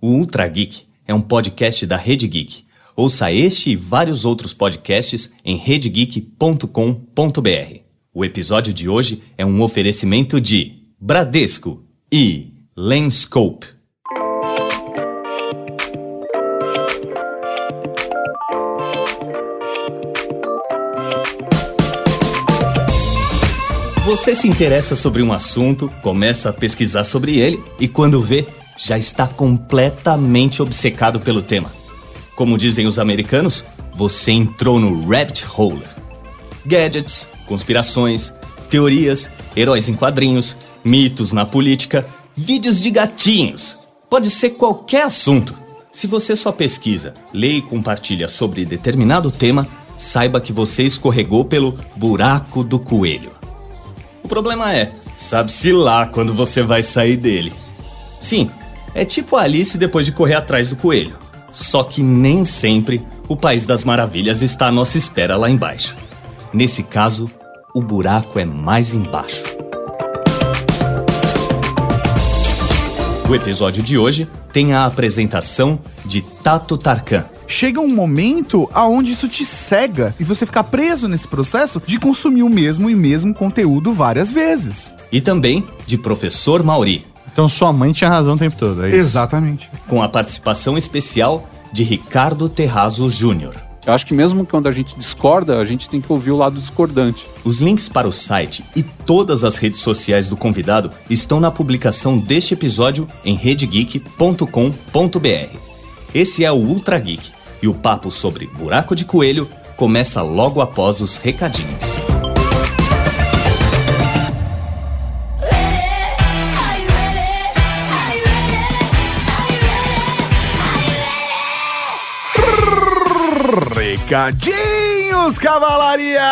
O Ultra Geek é um podcast da Rede Geek. Ouça este e vários outros podcasts em redegeek.com.br. O episódio de hoje é um oferecimento de Bradesco e Lenscope. Você se interessa sobre um assunto, começa a pesquisar sobre ele e quando vê, já está completamente obcecado pelo tema. Como dizem os americanos, você entrou no rabbit hole. Gadgets, conspirações, teorias, heróis em quadrinhos, mitos na política, vídeos de gatinhos. Pode ser qualquer assunto. Se você só pesquisa, lê e compartilha sobre determinado tema, saiba que você escorregou pelo buraco do coelho. O problema é, sabe-se lá quando você vai sair dele. Sim, é tipo a Alice depois de correr atrás do coelho. Só que nem sempre o País das Maravilhas está à nossa espera lá embaixo. Nesse caso, o buraco é mais embaixo. O episódio de hoje tem a apresentação de Tato Tarkan. Chega um momento aonde isso te cega e você fica preso nesse processo de consumir o mesmo e mesmo conteúdo várias vezes. E também de Professor Mauri. Então sua mãe tinha razão o tempo todo, é isso? Exatamente. Com a participação especial de Ricardo Terrazo Júnior. Eu acho que mesmo quando a gente discorda, a gente tem que ouvir o lado discordante. Os links para o site e todas as redes sociais do convidado estão na publicação deste episódio em redegeek.com.br. Esse é o Ultra Geek e o papo sobre buraco de coelho começa logo após os recadinhos. Rica. Recadinhos, cavalaria!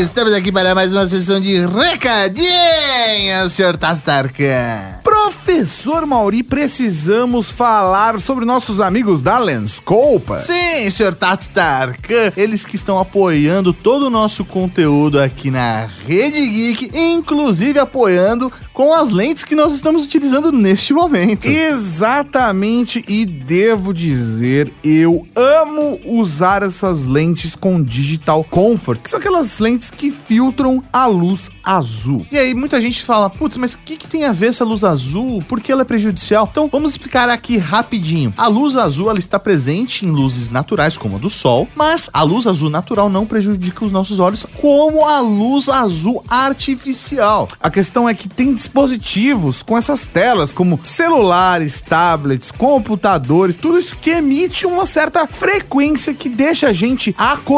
Estamos aqui para mais uma sessão de recadinhos, Sr. Tato Tarkan. Professor Mauri, precisamos falar sobre nossos amigos da Lenscope. Sim, Sr. Tato Tarkan, eles que estão apoiando todo o nosso conteúdo aqui na Rede Geek, inclusive apoiando com as lentes que nós estamos utilizando neste momento. Exatamente, e devo dizer, eu amo usar essas lentes com Digital Comfort, que são aquelas lentes que filtram a luz azul. E aí muita gente fala, putz, mas o que, que tem a ver essa luz azul? Por que ela é prejudicial? Então vamos explicar aqui rapidinho. A luz azul ela está presente em luzes naturais como a do sol, mas a luz azul natural não prejudica os nossos olhos como a luz azul artificial. A questão é que tem dispositivos com essas telas, como celulares, tablets, computadores, tudo isso que emite uma certa frequência que deixa a gente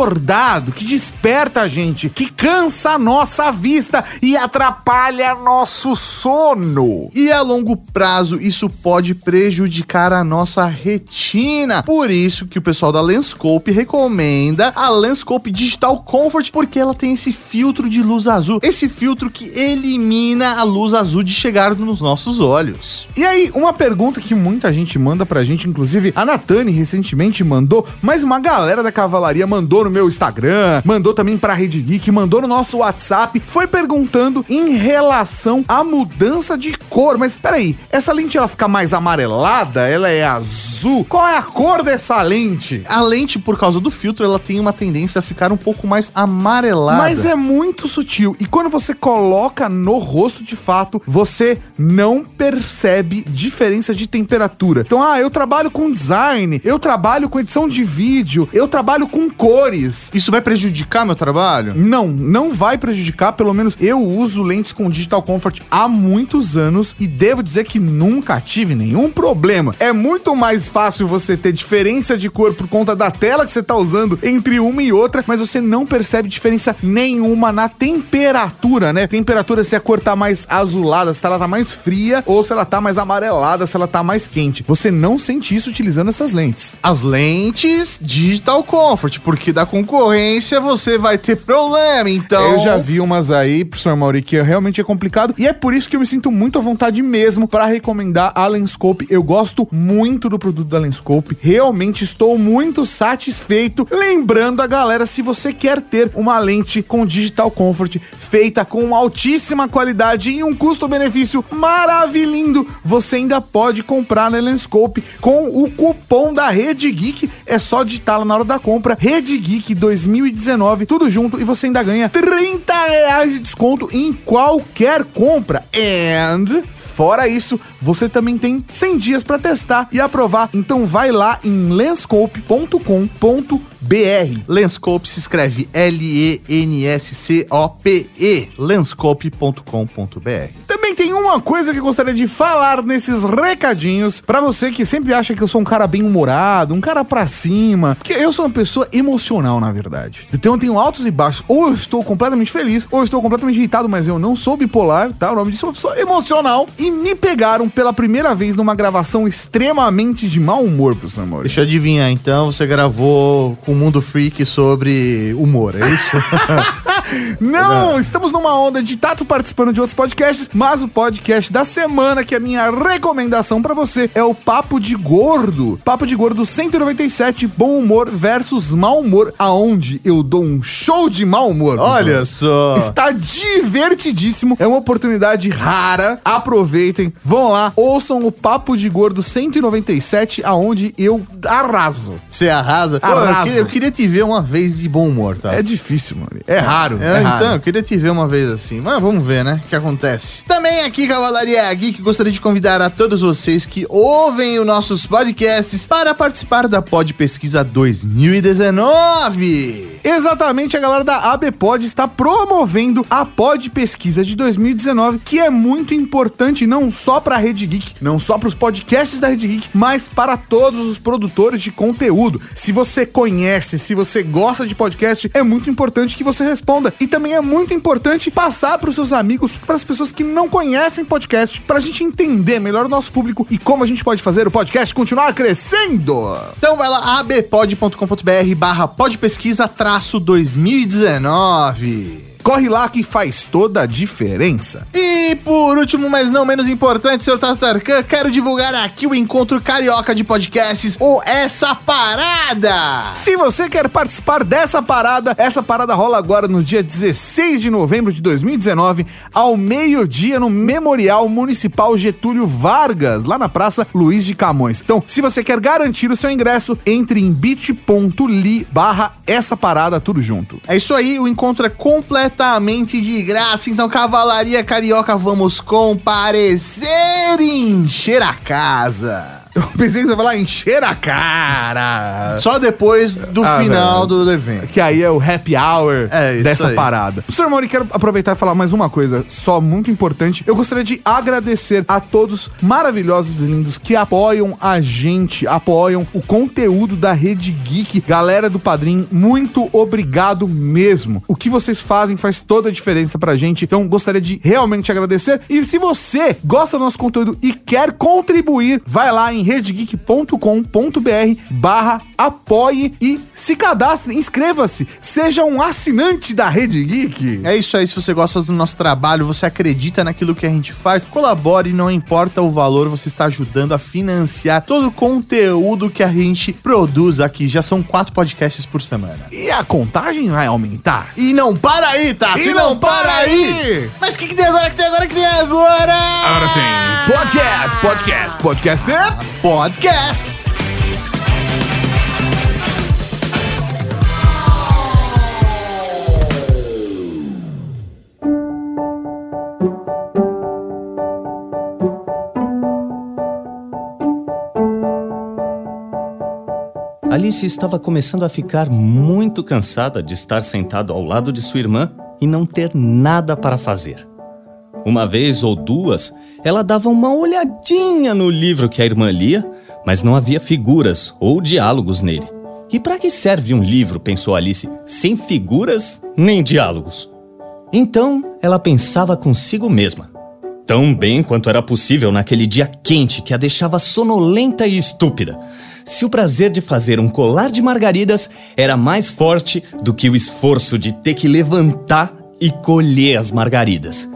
acordado, que desperta a gente, que cansa a nossa vista e atrapalha nosso sono. E a longo prazo isso pode prejudicar a nossa retina. Por isso que o pessoal da Lenscope recomenda a Lenscope Digital Comfort, porque ela tem esse filtro de luz azul, esse filtro que elimina a luz azul de chegar nos nossos olhos. E aí, uma pergunta que muita gente manda pra gente, inclusive a Natane recentemente mandou, mas uma galera da cavalaria mandou no meu Instagram, mandou também pra Rede Geek, mandou no nosso WhatsApp, foi perguntando em relação à mudança de cor. Mas peraí, essa lente ela fica mais amarelada? Ela é azul? Qual é a cor dessa lente? A lente, por causa do filtro, ela tem uma tendência a ficar um pouco mais amarelada. Mas é muito sutil. E quando você coloca no rosto de fato, você não percebe diferença de temperatura. Então, ah, eu trabalho com design, eu trabalho com edição de vídeo, eu trabalho com cores. Isso vai prejudicar meu trabalho? Não, não vai prejudicar. Pelo menos eu uso lentes com Digital Comfort há muitos anos e devo dizer que nunca tive nenhum problema. É muito mais fácil você ter diferença de cor por conta da tela que você tá usando entre uma e outra, mas você não percebe diferença nenhuma na temperatura, né? Temperatura se a cor tá mais azulada, se ela tá mais fria ou se ela tá mais amarelada, se ela tá mais quente. Você não sente isso utilizando essas lentes. As lentes Digital Comfort, porque da concorrência, você vai ter problema. Então. Eu já vi umas aí, professor Mauri, que realmente é complicado. E é por isso que eu me sinto muito à vontade mesmo para recomendar a Lenscope. Eu gosto muito do produto da Lenscope. Realmente estou muito satisfeito. Lembrando a galera, se você quer ter uma lente com Digital Comfort feita com altíssima qualidade e um custo-benefício maravilhoso, você ainda pode comprar na Lenscope com o cupom da Rede Geek. É só digitar lá na hora da compra. Rede Geek 2019, tudo junto, e você ainda ganha 30 reais de desconto em qualquer compra. And, fora isso, você também tem 100 dias para testar e aprovar. Então vai lá em lenscope.com.br. Lenscope se escreve L-E-N-S-C-O-P-E. Lenscope.com.br. Também tem uma coisa que eu gostaria de falar nesses recadinhos para você que sempre acha que eu sou um cara bem humorado, um cara pra cima, porque eu sou uma pessoa emocional, na verdade. Então eu tenho altos e baixos. Ou eu estou completamente feliz, ou eu estou completamente irritado, mas eu não sou bipolar, tá? O nome disso é uma pessoa emocional. E me pegaram pela primeira vez numa gravação extremamente de mau humor, professor Mauro. Deixa eu adivinhar, então você gravou com o Mundo Freak sobre humor, é isso? Não, estamos numa onda de Tato participando de outros podcasts, mas o podcast da semana, que é a minha recomendação pra você, é o Papo de Gordo. Papo de Gordo 197, bom humor versus mau humor, aonde eu dou um show de mau humor. Olha só. Está divertidíssimo, é uma oportunidade rara. Aproveitem, vão lá, ouçam o Papo de Gordo 197, aonde eu arraso. Você arrasa? Pô, Arraso. Queria, eu queria te ver uma vez de bom humor, tá? É difícil, mano. É raro. É, É, raro. então, eu queria te ver uma vez assim. Mas vamos ver, né? O que acontece. Também aqui, Cavalaria Geek, gostaria de convidar a todos vocês que ouvem os nossos podcasts para participar da Pod Pesquisa 2019. Exatamente, a galera da ABPod está promovendo a Pod Pesquisa de 2019, que é muito importante não só para a Rede Geek, não só para os podcasts da Rede Geek, mas para todos os produtores de conteúdo. Se você conhece, se você gosta de podcast, é muito importante que você responda. E também é muito importante passar para os seus amigos, para as pessoas que não conhecem podcast, para a gente entender melhor o nosso público e como a gente pode fazer o podcast continuar crescendo. Então vai lá, abpod.com.br barra podpesquisa 2019. Corre lá que faz toda a diferença. E por último, mas não menos importante, senhor Tato quero divulgar aqui o encontro carioca de podcasts, ou Essa Parada! Se você quer participar dessa parada, essa parada rola agora no dia 16 de novembro de 2019, ao meio-dia, no Memorial Municipal Getúlio Vargas, lá na Praça Luiz de Camões. Então, se você quer garantir o seu ingresso, entre em bit.ly barra essa parada, tudo junto. É isso aí, o encontro é completamente de graça, então Cavalaria Carioca, vamos comparecer e encher a casa. Eu pensei que você ia falar encher a cara. Só depois do Ah, final velho. do, evento. Que aí é o happy hour É, dessa aí. parada. Professor Mauri, quero aproveitar e falar mais uma coisa, só muito importante. Eu gostaria de agradecer a todos maravilhosos e lindos que apoiam a gente, apoiam o conteúdo da Rede Geek. Galera do Padrim, muito obrigado mesmo. O que vocês fazem faz toda a diferença pra gente. Então, gostaria de realmente agradecer. E se você gosta do nosso conteúdo e quer contribuir, vai lá em redegeek.com.br barra apoie e se cadastre, inscreva-se, seja um assinante da Rede Geek. É isso aí, se você gosta do nosso trabalho, você acredita naquilo que a gente faz, colabore, não importa o valor, você está ajudando a financiar todo o conteúdo que a gente produz aqui. Já são quatro podcasts por semana. E a contagem vai aumentar. E não para aí, tá? E não para aí! Mas o que, que tem agora? O que tem agora? O que tem agora? Agora tem podcast, podcast, podcast, né? Podcast. Alice estava começando a ficar muito cansada de estar sentado ao lado de sua irmã e não ter nada para fazer. Uma vez ou duas, ela dava uma olhadinha no livro que a irmã lia, mas não havia figuras ou diálogos nele. E para que serve um livro, pensou Alice, sem figuras nem diálogos? Então ela pensava consigo mesma. Tão bem quanto era possível naquele dia quente que a deixava sonolenta e estúpida. Se o prazer de fazer um colar de margaridas era mais forte do que o esforço de ter que levantar e colher as margaridas.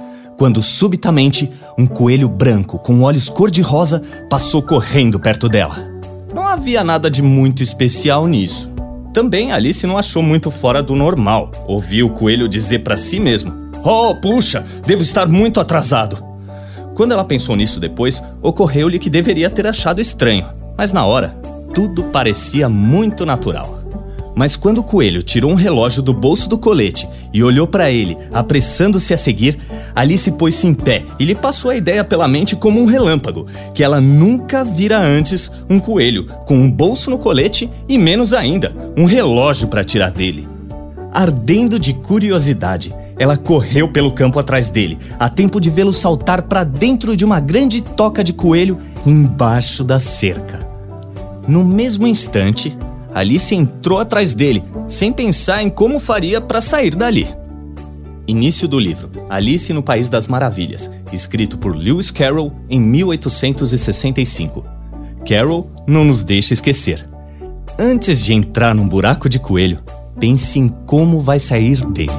Quando subitamente um coelho branco com olhos cor-de-rosa passou correndo perto dela. Não havia nada de muito especial nisso. Também Alice não achou muito fora do normal. Ouviu o coelho dizer para si mesmo: Oh, puxa, devo estar muito atrasado. Quando ela pensou nisso depois, ocorreu-lhe que deveria ter achado estranho, mas na hora, tudo parecia muito natural. Mas quando o coelho tirou um relógio do bolso do colete e olhou para ele, apressando-se a seguir, Alice pôs-se em pé e lhe passou a ideia pela mente como um relâmpago, que ela nunca vira antes um coelho com um bolso no colete e menos ainda, um relógio para tirar dele. Ardendo de curiosidade, ela correu pelo campo atrás dele, a tempo de vê-lo saltar para dentro de uma grande toca de coelho embaixo da cerca. No mesmo instante, Alice entrou atrás dele, sem pensar em como faria para sair dali. Início do livro Alice no País das Maravilhas, escrito por Lewis Carroll em 1865. Carroll não nos deixa esquecer. Antes de entrar num buraco de coelho, pense em como vai sair dele.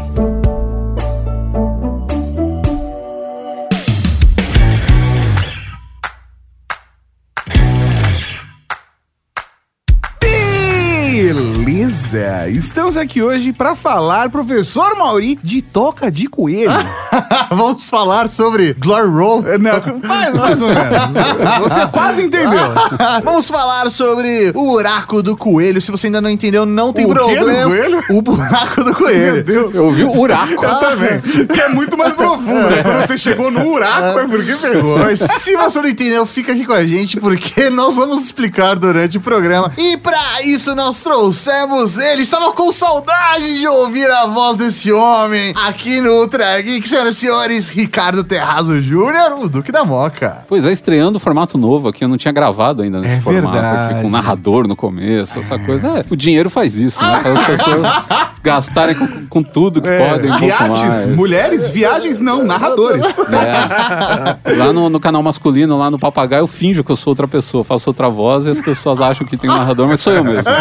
Beleza! Estamos aqui hoje para falar, professor Mauri, de toca de coelho. Vamos falar sobre Glory Roll. É, Não, mais, mais ou menos. Você quase entendeu. Vamos falar sobre o buraco do coelho. Se você ainda não entendeu, não tem O problema. coelho? O buraco do coelho. Meu Deus. Eu ouvi o Uraco. Eu também. Que é muito mais profundo. né? Quando você chegou no buraco, é porque pegou. Mas se você não entendeu, fica aqui com a gente, porque nós vamos explicar durante o programa. E pra isso nós trouxemos ele. Estava com saudade de ouvir a voz desse homem aqui no Ultra Geek, senhoras e senhores, Ricardo Terrazo Júnior, o Duque da Moca. Pois é, estreando o formato novo aqui, eu não tinha gravado ainda nesse É formato verdade. aqui, com narrador no começo, essa coisa. É, o dinheiro faz isso, né? As pessoas gastarem com, com tudo que podem. um pouco Viagens, mulheres, viagens não, narradores. É. Lá no, no canal masculino, lá no Papagaio, eu finjo que eu sou outra pessoa, faço outra voz e as pessoas acham que tem um narrador, mas sou eu mesmo.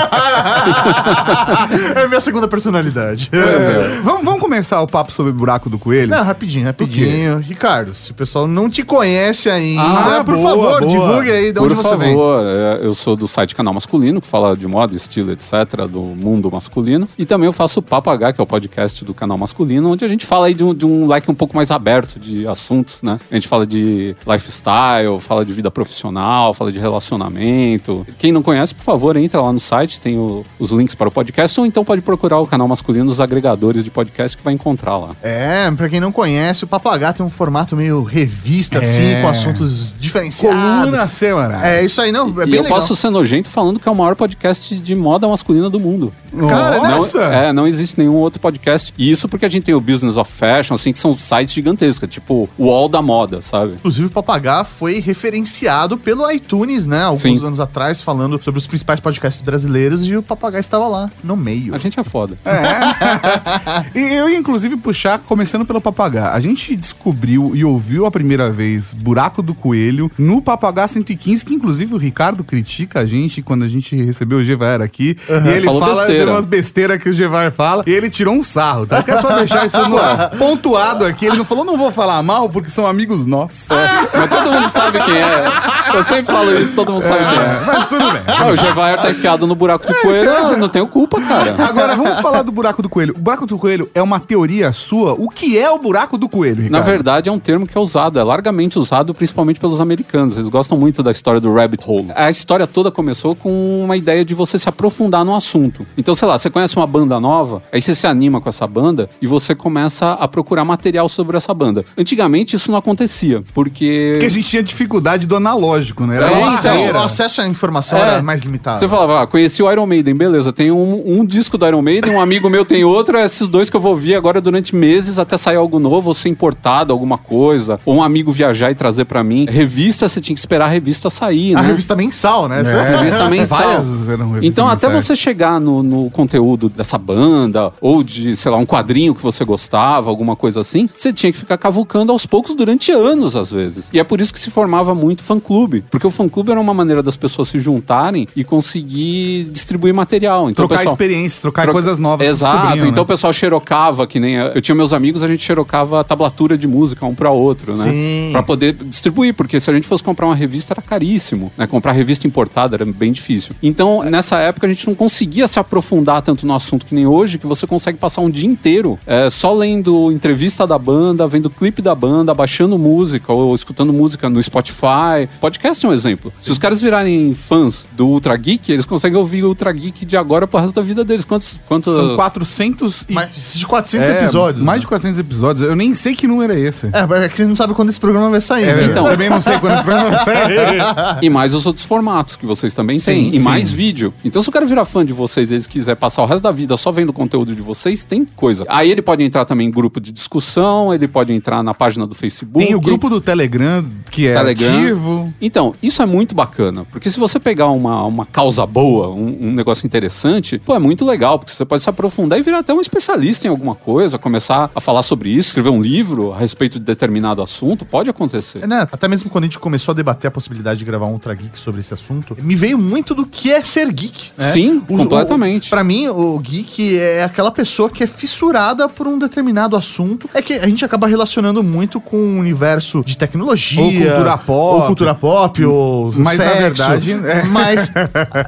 É a minha segunda personalidade. É, vamos, vamos começar o papo sobre o buraco do coelho? Não, rapidinho, rapidinho. Ricardo, se o pessoal não te conhece ainda, Ah, por boa, favor, boa. divulgue aí de onde Por você vem. favor, é, eu sou do site Canal Masculino, que fala de moda, estilo, etc., do mundo masculino. E também eu faço o Papo H, que é o podcast do Canal Masculino, onde a gente fala aí de um, de um leque um pouco mais aberto de assuntos, né? A gente fala de lifestyle, fala de vida profissional, fala de relacionamento. Quem não conhece, por favor, entra lá no site, tem o- os links para o podcast, ou então pode procurar o Canal Masculino nos agregadores de podcast que vai encontrar lá. É, pra quem não conhece, o Papagaio tem um formato meio revista, É. assim, com assuntos diferenciados. Coluna semanal. É isso aí, não, é e bem eu legal. posso ser nojento falando que é o maior podcast de moda masculina do mundo. Cara, Não, nossa. é, não existe nenhum outro podcast. E isso porque a gente tem o Business of Fashion, assim, que são sites gigantescos, tipo o Wall da moda, sabe? Inclusive, o Papagaio foi referenciado pelo iTunes, né? Alguns Sim. anos atrás, falando sobre os principais podcasts brasileiros, e o Papagaio estava lá, no meio. A gente é foda. E eu ia inclusive puxar, começando pelo Papagá. A gente descobriu e ouviu a primeira vez Buraco do Coelho no Papagá 115, que inclusive o Ricardo critica a gente quando a gente recebeu o Gevar aqui. E ele Falou fala besteira. de umas besteiras que o Gevar fala. E ele tirou um sarro, tá? Eu quero só deixar isso no- pontuado aqui. Ele não falou, não vou falar mal, porque são amigos nossos. Mas todo mundo sabe quem é. Eu sempre falo isso, todo mundo sabe quem é. Mas tudo bem. Ah, o Gevaer tá enfiado no buraco do coelho, eu não tenho culpa, cara. Agora, vamos falar do buraco do coelho. O buraco do coelho é uma teoria sua? O que é o buraco do coelho, Ricardo? Na verdade, é um termo que é usado, é largamente usado, principalmente pelos americanos. Eles gostam muito da história do rabbit hole. A história toda começou com uma ideia de você se aprofundar no assunto. Então, sei lá, você conhece uma banda nova, aí você se anima com essa banda e você começa a procurar material sobre essa banda. Antigamente, isso não acontecia, porque. Porque a gente tinha dificuldade do analógico, né? Era É, uma o, acesso, barreira. o acesso à informação É. era mais limitado. Você falava, ah, conheci o Iron Maiden, beleza. Tem um, um disco do Iron Maiden, um amigo meu tem outro, é esses dois que eu vou ouvir agora durante meses até sair algo novo, ou ser importado, alguma coisa, ou um amigo viajar e trazer pra mim. Revista, você tinha que esperar a revista sair, A né? revista mensal, né? Revista mensal. Várias eram revistas Então, até mensais. você chegar no, no conteúdo dessa banda, ou de, sei lá, um quadrinho que você gostava, alguma coisa assim, você tinha que ficar cavucando aos poucos durante anos, às vezes. E é por isso que se formava muito fã-clube. Porque o fã-clube era uma maneira das pessoas se juntarem e conseguir distribuir material. Então, trocar pessoal- experiências, trocar Troca- coisas novas. Exato. descobriam, Então né? o pessoal xerocava, que nem. Eu tinha meus amigos, a gente xerocava a tablatura de música um para outro, né? Sim. Pra poder distribuir, porque se a gente fosse comprar uma revista era caríssimo, né? Comprar revista importada era bem difícil. Então, nessa época, a gente não conseguia se aprofundar tanto no assunto que nem hoje, que você consegue passar um dia inteiro é, só lendo entrevista da banda, vendo clipe da banda, baixando música ou escutando música no Spotify. Podcast é um exemplo. Se os caras virarem fãs do Ultra Geek, eles conseguem ouvir o Ultra Geek de agora pro resto da vida deles. Quantos. quantos São 400 e... Mais de 400 É, episódios. Mais né? de 400 episódios. Eu nem sei que número é esse. É, é que vocês não sabem quando esse programa vai sair, É, né? então, também não sei quando esse programa vai sair. E mais os outros formatos que vocês também Sim, têm. E sim. mais vídeo. Então, se o cara virar fã de vocês e eles quiser passar o resto da vida só vendo o conteúdo de vocês, tem coisa. Aí ele pode entrar também em grupo de discussão, ele pode entrar na página do Facebook. Tem o grupo do Telegram, que é Telegram. ativo. Então, isso é muito bacana, porque se você pegar uma, uma causa boa, um, um negócio interessante, pô, é muito legal, porque você pode se aprofundar e virar até um especialista em alguma coisa, começar a falar sobre isso, escrever um livro a respeito de determinado assunto, pode acontecer. É, né? Até mesmo quando a gente começou a debater a possibilidade de gravar um Ultra Geek sobre esse assunto, me veio muito do que é ser geek. né? Sim, O- completamente. O, pra mim, o geek é aquela pessoa que é fissurada por um determinado assunto. É que a gente acaba relacionando muito com o universo de tecnologia. Ou cultura pop. Ou cultura pop, ou Mas, na sexo. verdade, é. Mas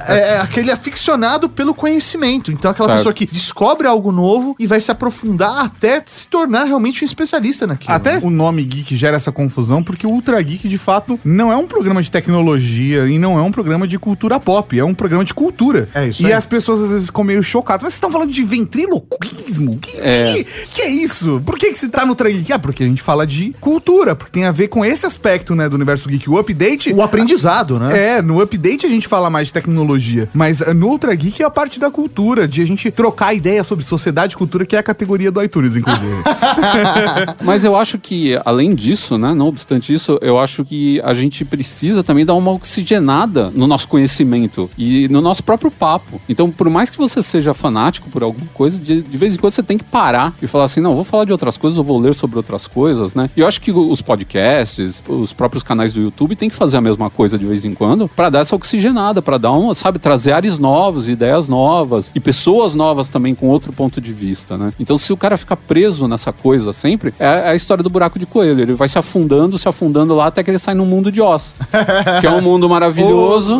é, é aquele aficionado pelo conhecimento. Então, aquela Certo. pessoa que descobre algo novo e vai se aprofundar até se tornar realmente um especialista naquilo. Até né? o nome Geek gera essa confusão, porque o Ultra Geek, de fato, não é um programa de tecnologia e não é um programa de cultura pop, é um programa de cultura. É isso E aí. as pessoas às vezes ficam meio chocadas. Mas vocês estão falando de ventriloquismo? Que, É. que, que é isso? Por que, que você tá no Ultra Geek? Ah, porque a gente fala de cultura, porque tem a ver com esse aspecto, né, do universo geek. O update. O aprendizado, né? É, no update a gente fala mais de tecnologia, mas eh, no Ultra Geek é a parte da cultura, de a gente trocar ideia sobre sociedade e cultura, que é a categoria do iTunes, inclusive. Mas eu acho que, além disso, né, não obstante isso, eu acho que a gente precisa também dar uma oxigenada no nosso conhecimento e no nosso próprio papo. Então, por mais que você seja fanático por alguma coisa, de, de vez em quando você tem que parar e falar assim: não, vou falar de outras coisas, eu vou ler sobre outras coisas, né? E eu acho que os podcasts, os próprios canais do YouTube têm que fazer a mesma coisa de vez em quando para dar essa oxigenada, para dar uma, sabe, trazer ares novos, ideias novas e pessoas novas também com outro ponto de vista, né? Então, se o cara ficar preso nessa coisa sempre, é é a história do buraco de coelho. Ele vai se afundando, se afundando lá até que ele sai no mundo de Oz, que é um mundo maravilhoso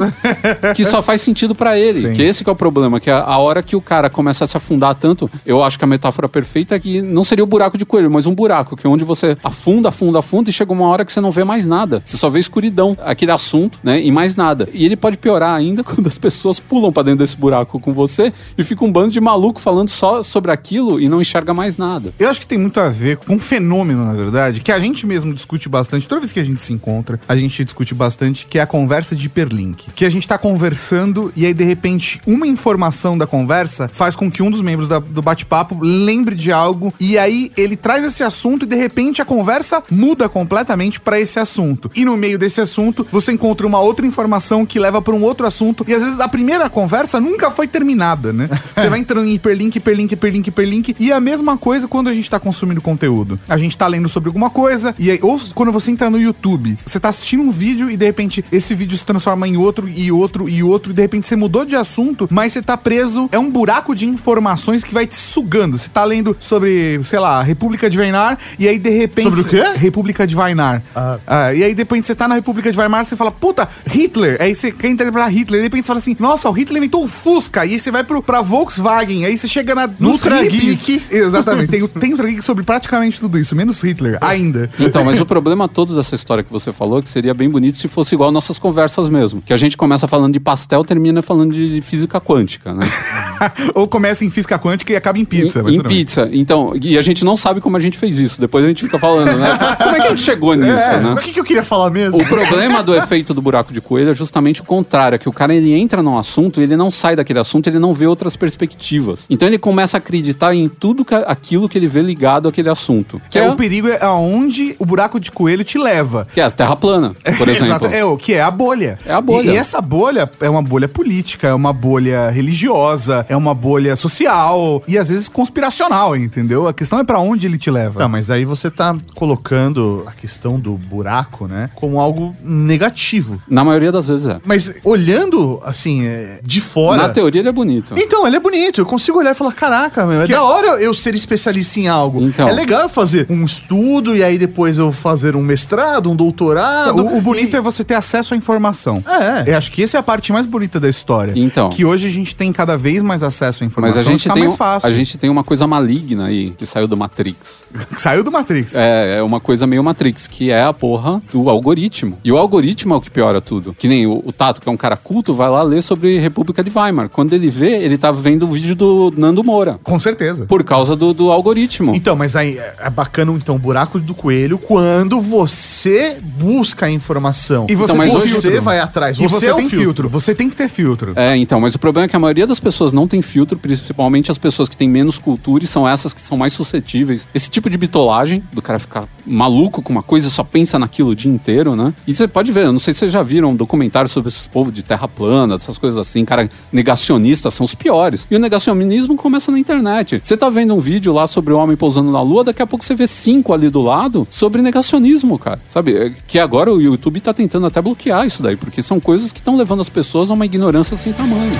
que só faz sentido para ele. Sim. Que esse que é o problema, que a, a hora que o cara começa a se afundar tanto, eu acho que a metáfora perfeita é que não seria o buraco de coelho, mas um buraco, que é onde você afunda, afunda, afunda e chega uma hora que você não vê mais nada. Você só vê escuridão, aquele assunto, né? E mais nada. E ele pode piorar ainda quando as pessoas pulam pra dentro desse buraco com você e fica um bando de maluco falando só sobre aquilo e não enxerga mais nada. Eu acho que tem muito a ver com um fenômeno, na verdade, que a gente mesmo discute bastante. Toda vez que a gente se encontra, a gente discute bastante, que é a conversa de hiperlink. Que a gente tá conversando e aí, de repente, uma informação da conversa faz com que um dos membros da- do bate-papo lembre de algo e aí ele traz esse assunto e, de repente, a conversa muda completamente pra esse assunto. E no meio desse assunto, você encontra uma outra informação que leva pra um outro assunto e, às vezes, a primeira conversa nunca foi terminada, né? Você vai entrando em hiperlink, hiperlink, hiperlink, hiperlink. E a mesma coisa quando a gente tá consumindo conteúdo. A gente tá lendo sobre alguma coisa, e aí, ou quando você entra no YouTube, você tá assistindo um vídeo e de repente esse vídeo se transforma em outro, e outro, e outro, e de repente você mudou de assunto, mas você tá preso. É um buraco de informações que vai te sugando. Você tá lendo sobre, sei lá, República de Weimar, e aí de repente. Sobre o quê? República de Weimar. Ah. Ah, e aí de repente você tá na República de Weimar, você fala, puta, Hitler. Aí você quer interpretar Hitler. E de repente você fala assim, nossa, o Hitler inventou o Fusca. E aí você vai pro, pra Volkswagen. Aí você chega na, nos Ultra hippies. Geek. Exatamente. Tem, tem Ultra Geek sobre praticamente tudo isso, menos Hitler, ainda. Então, mas o problema todo dessa história que você falou é que seria bem bonito se fosse igual nossas conversas mesmo. Que a gente começa falando de pastel, termina falando de física quântica, né? Ou começa em física quântica e acaba em pizza. em, em pizza. Então, e a gente não sabe como a gente fez isso. Depois a gente fica falando, né? Como é que a gente chegou nisso, Mas né? o que, que eu queria falar mesmo? O problema do efeito do buraco de coelho é justamente o contrário, é que o cara ele entra num assunto e ele não sai daquele assunto, ele não vê outras perspectivas. Então ele começa a acreditar em tudo que, aquilo que ele vê ligado àquele assunto. Que É, é, o perigo é aonde o buraco de coelho te leva. que é a Terra plana, por exemplo. Exato, é o que é a bolha. É a bolha. E, e essa bolha é uma bolha política, é uma bolha religiosa, é uma bolha social e às vezes conspiracional, entendeu? A questão é pra onde ele te leva. Tá, mas aí você tá colocando a questão do buraco, né, como algo negativo. Na maioria das vezes é. Mas olhando, assim, é, de fora... Na teoria ele é bonito. Então, ele é bonito. Eu consigo olhar e falar, caraca, meu, é Que- da hora eu ser especialista em algo. Então. É legal eu fazer um estudo e aí depois eu fazer um mestrado, um doutorado. O, o bonito E- é você ter acesso à informação. É. Eu acho que essa é a parte mais bonita da história. Então. Que hoje a gente tem cada vez mais acesso à Mas informação. a gente, fica tem, mais um- fácil. a gente tem uma coisa maligna aí que saiu do Matrix. Saiu do Matrix. É, é uma coisa meio Matrix, que é a porra do algoritmo. E o algoritmo é o que piora tudo. Que nem o, o Tato, que é um cara culto, vai lá ler sobre República de Weimar. Quando ele vê, ele tá vendo o vídeo do Nando Moura. Com certeza. Por causa do, do algoritmo. Então, mas aí é é bacana então o buraco do coelho quando você busca a informação. E você Então, mas filtro. vai atrás. E você, é tem filtro. Você tem que ter filtro. É, então, mas o problema é que a maioria das pessoas não tem filtro, principalmente as pessoas que têm menos cultura e são essas que são mais suscetíveis. Esse tipo de bitolagem, do cara ficar maluco com uma coisa e só pensa naquilo o dia inteiro, né? E você pode ver, eu não sei se vocês já viram um documentário sobre esses povos de terra plana, essas coisas assim, cara, negacionistas são os piores. E o negacionismo começa na internet. Você tá vendo um vídeo lá sobre o homem pousando na lua, daqui a pouco você vê cinco ali do lado sobre negacionismo, cara. Sabe? É Que agora o YouTube tá tentando até bloquear isso daí, porque são coisas que estão levando as pessoas a uma ignorância sem tamanho.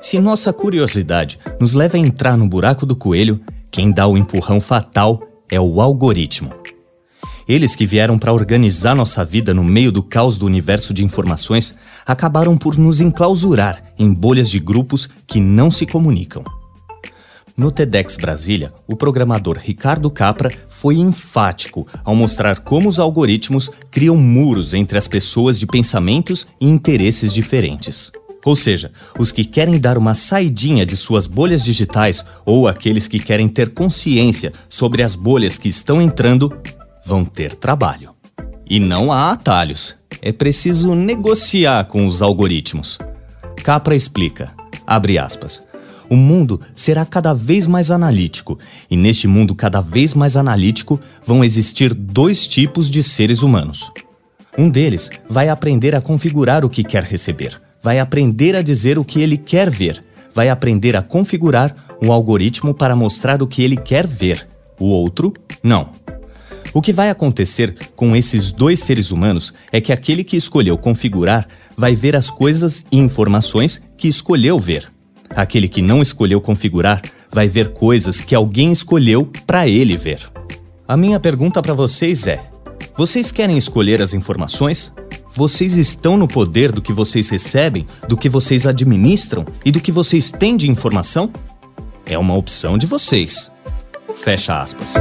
Se nossa curiosidade nos leva a entrar no buraco do coelho, quem dá o empurrão fatal é o algoritmo. Eles que vieram para organizar nossa vida no meio do caos do universo de informações acabaram por nos enclausurar em bolhas de grupos que não se comunicam. No TEDx Brasília, o programador Ricardo Capra foi enfático ao mostrar como os algoritmos criam muros entre as pessoas de pensamentos e interesses diferentes. Ou seja, os que querem dar uma saidinha de suas bolhas digitais ou aqueles que querem ter consciência sobre as bolhas que estão entrando vão ter trabalho. E não há atalhos. É preciso negociar com os algoritmos. Capra explica, abre aspas, o mundo será cada vez mais analítico, e neste mundo cada vez mais analítico vão existir dois tipos de seres humanos. Um deles vai aprender a configurar o que quer receber, vai aprender a dizer o que ele quer ver, vai aprender a configurar um algoritmo para mostrar o que ele quer ver. O outro, não. O que vai acontecer com esses dois seres humanos é que aquele que escolheu configurar vai ver as coisas e informações que escolheu ver. Aquele que não escolheu configurar vai ver coisas que alguém escolheu para ele ver. A minha pergunta para vocês é: vocês querem escolher as informações? Vocês estão no poder do que vocês recebem, do que vocês administram e do que vocês têm de informação? É uma opção de vocês. Fecha aspas.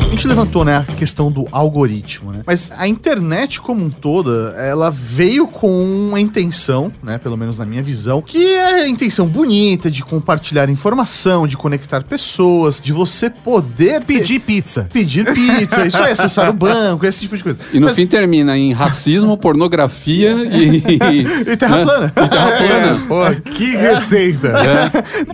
A gente levantou, né, a questão do algoritmo, né? Mas a internet como um toda, ela veio com uma intenção, né, pelo menos na minha visão, que é a intenção bonita de compartilhar informação, de conectar pessoas, de você poder ter- Pedir pizza. pedir pizza, isso aí, acessar o banco, esse tipo de coisa. E no Mas- fim termina em racismo, pornografia e. E terra plana. E terra plana. Pô, que receita.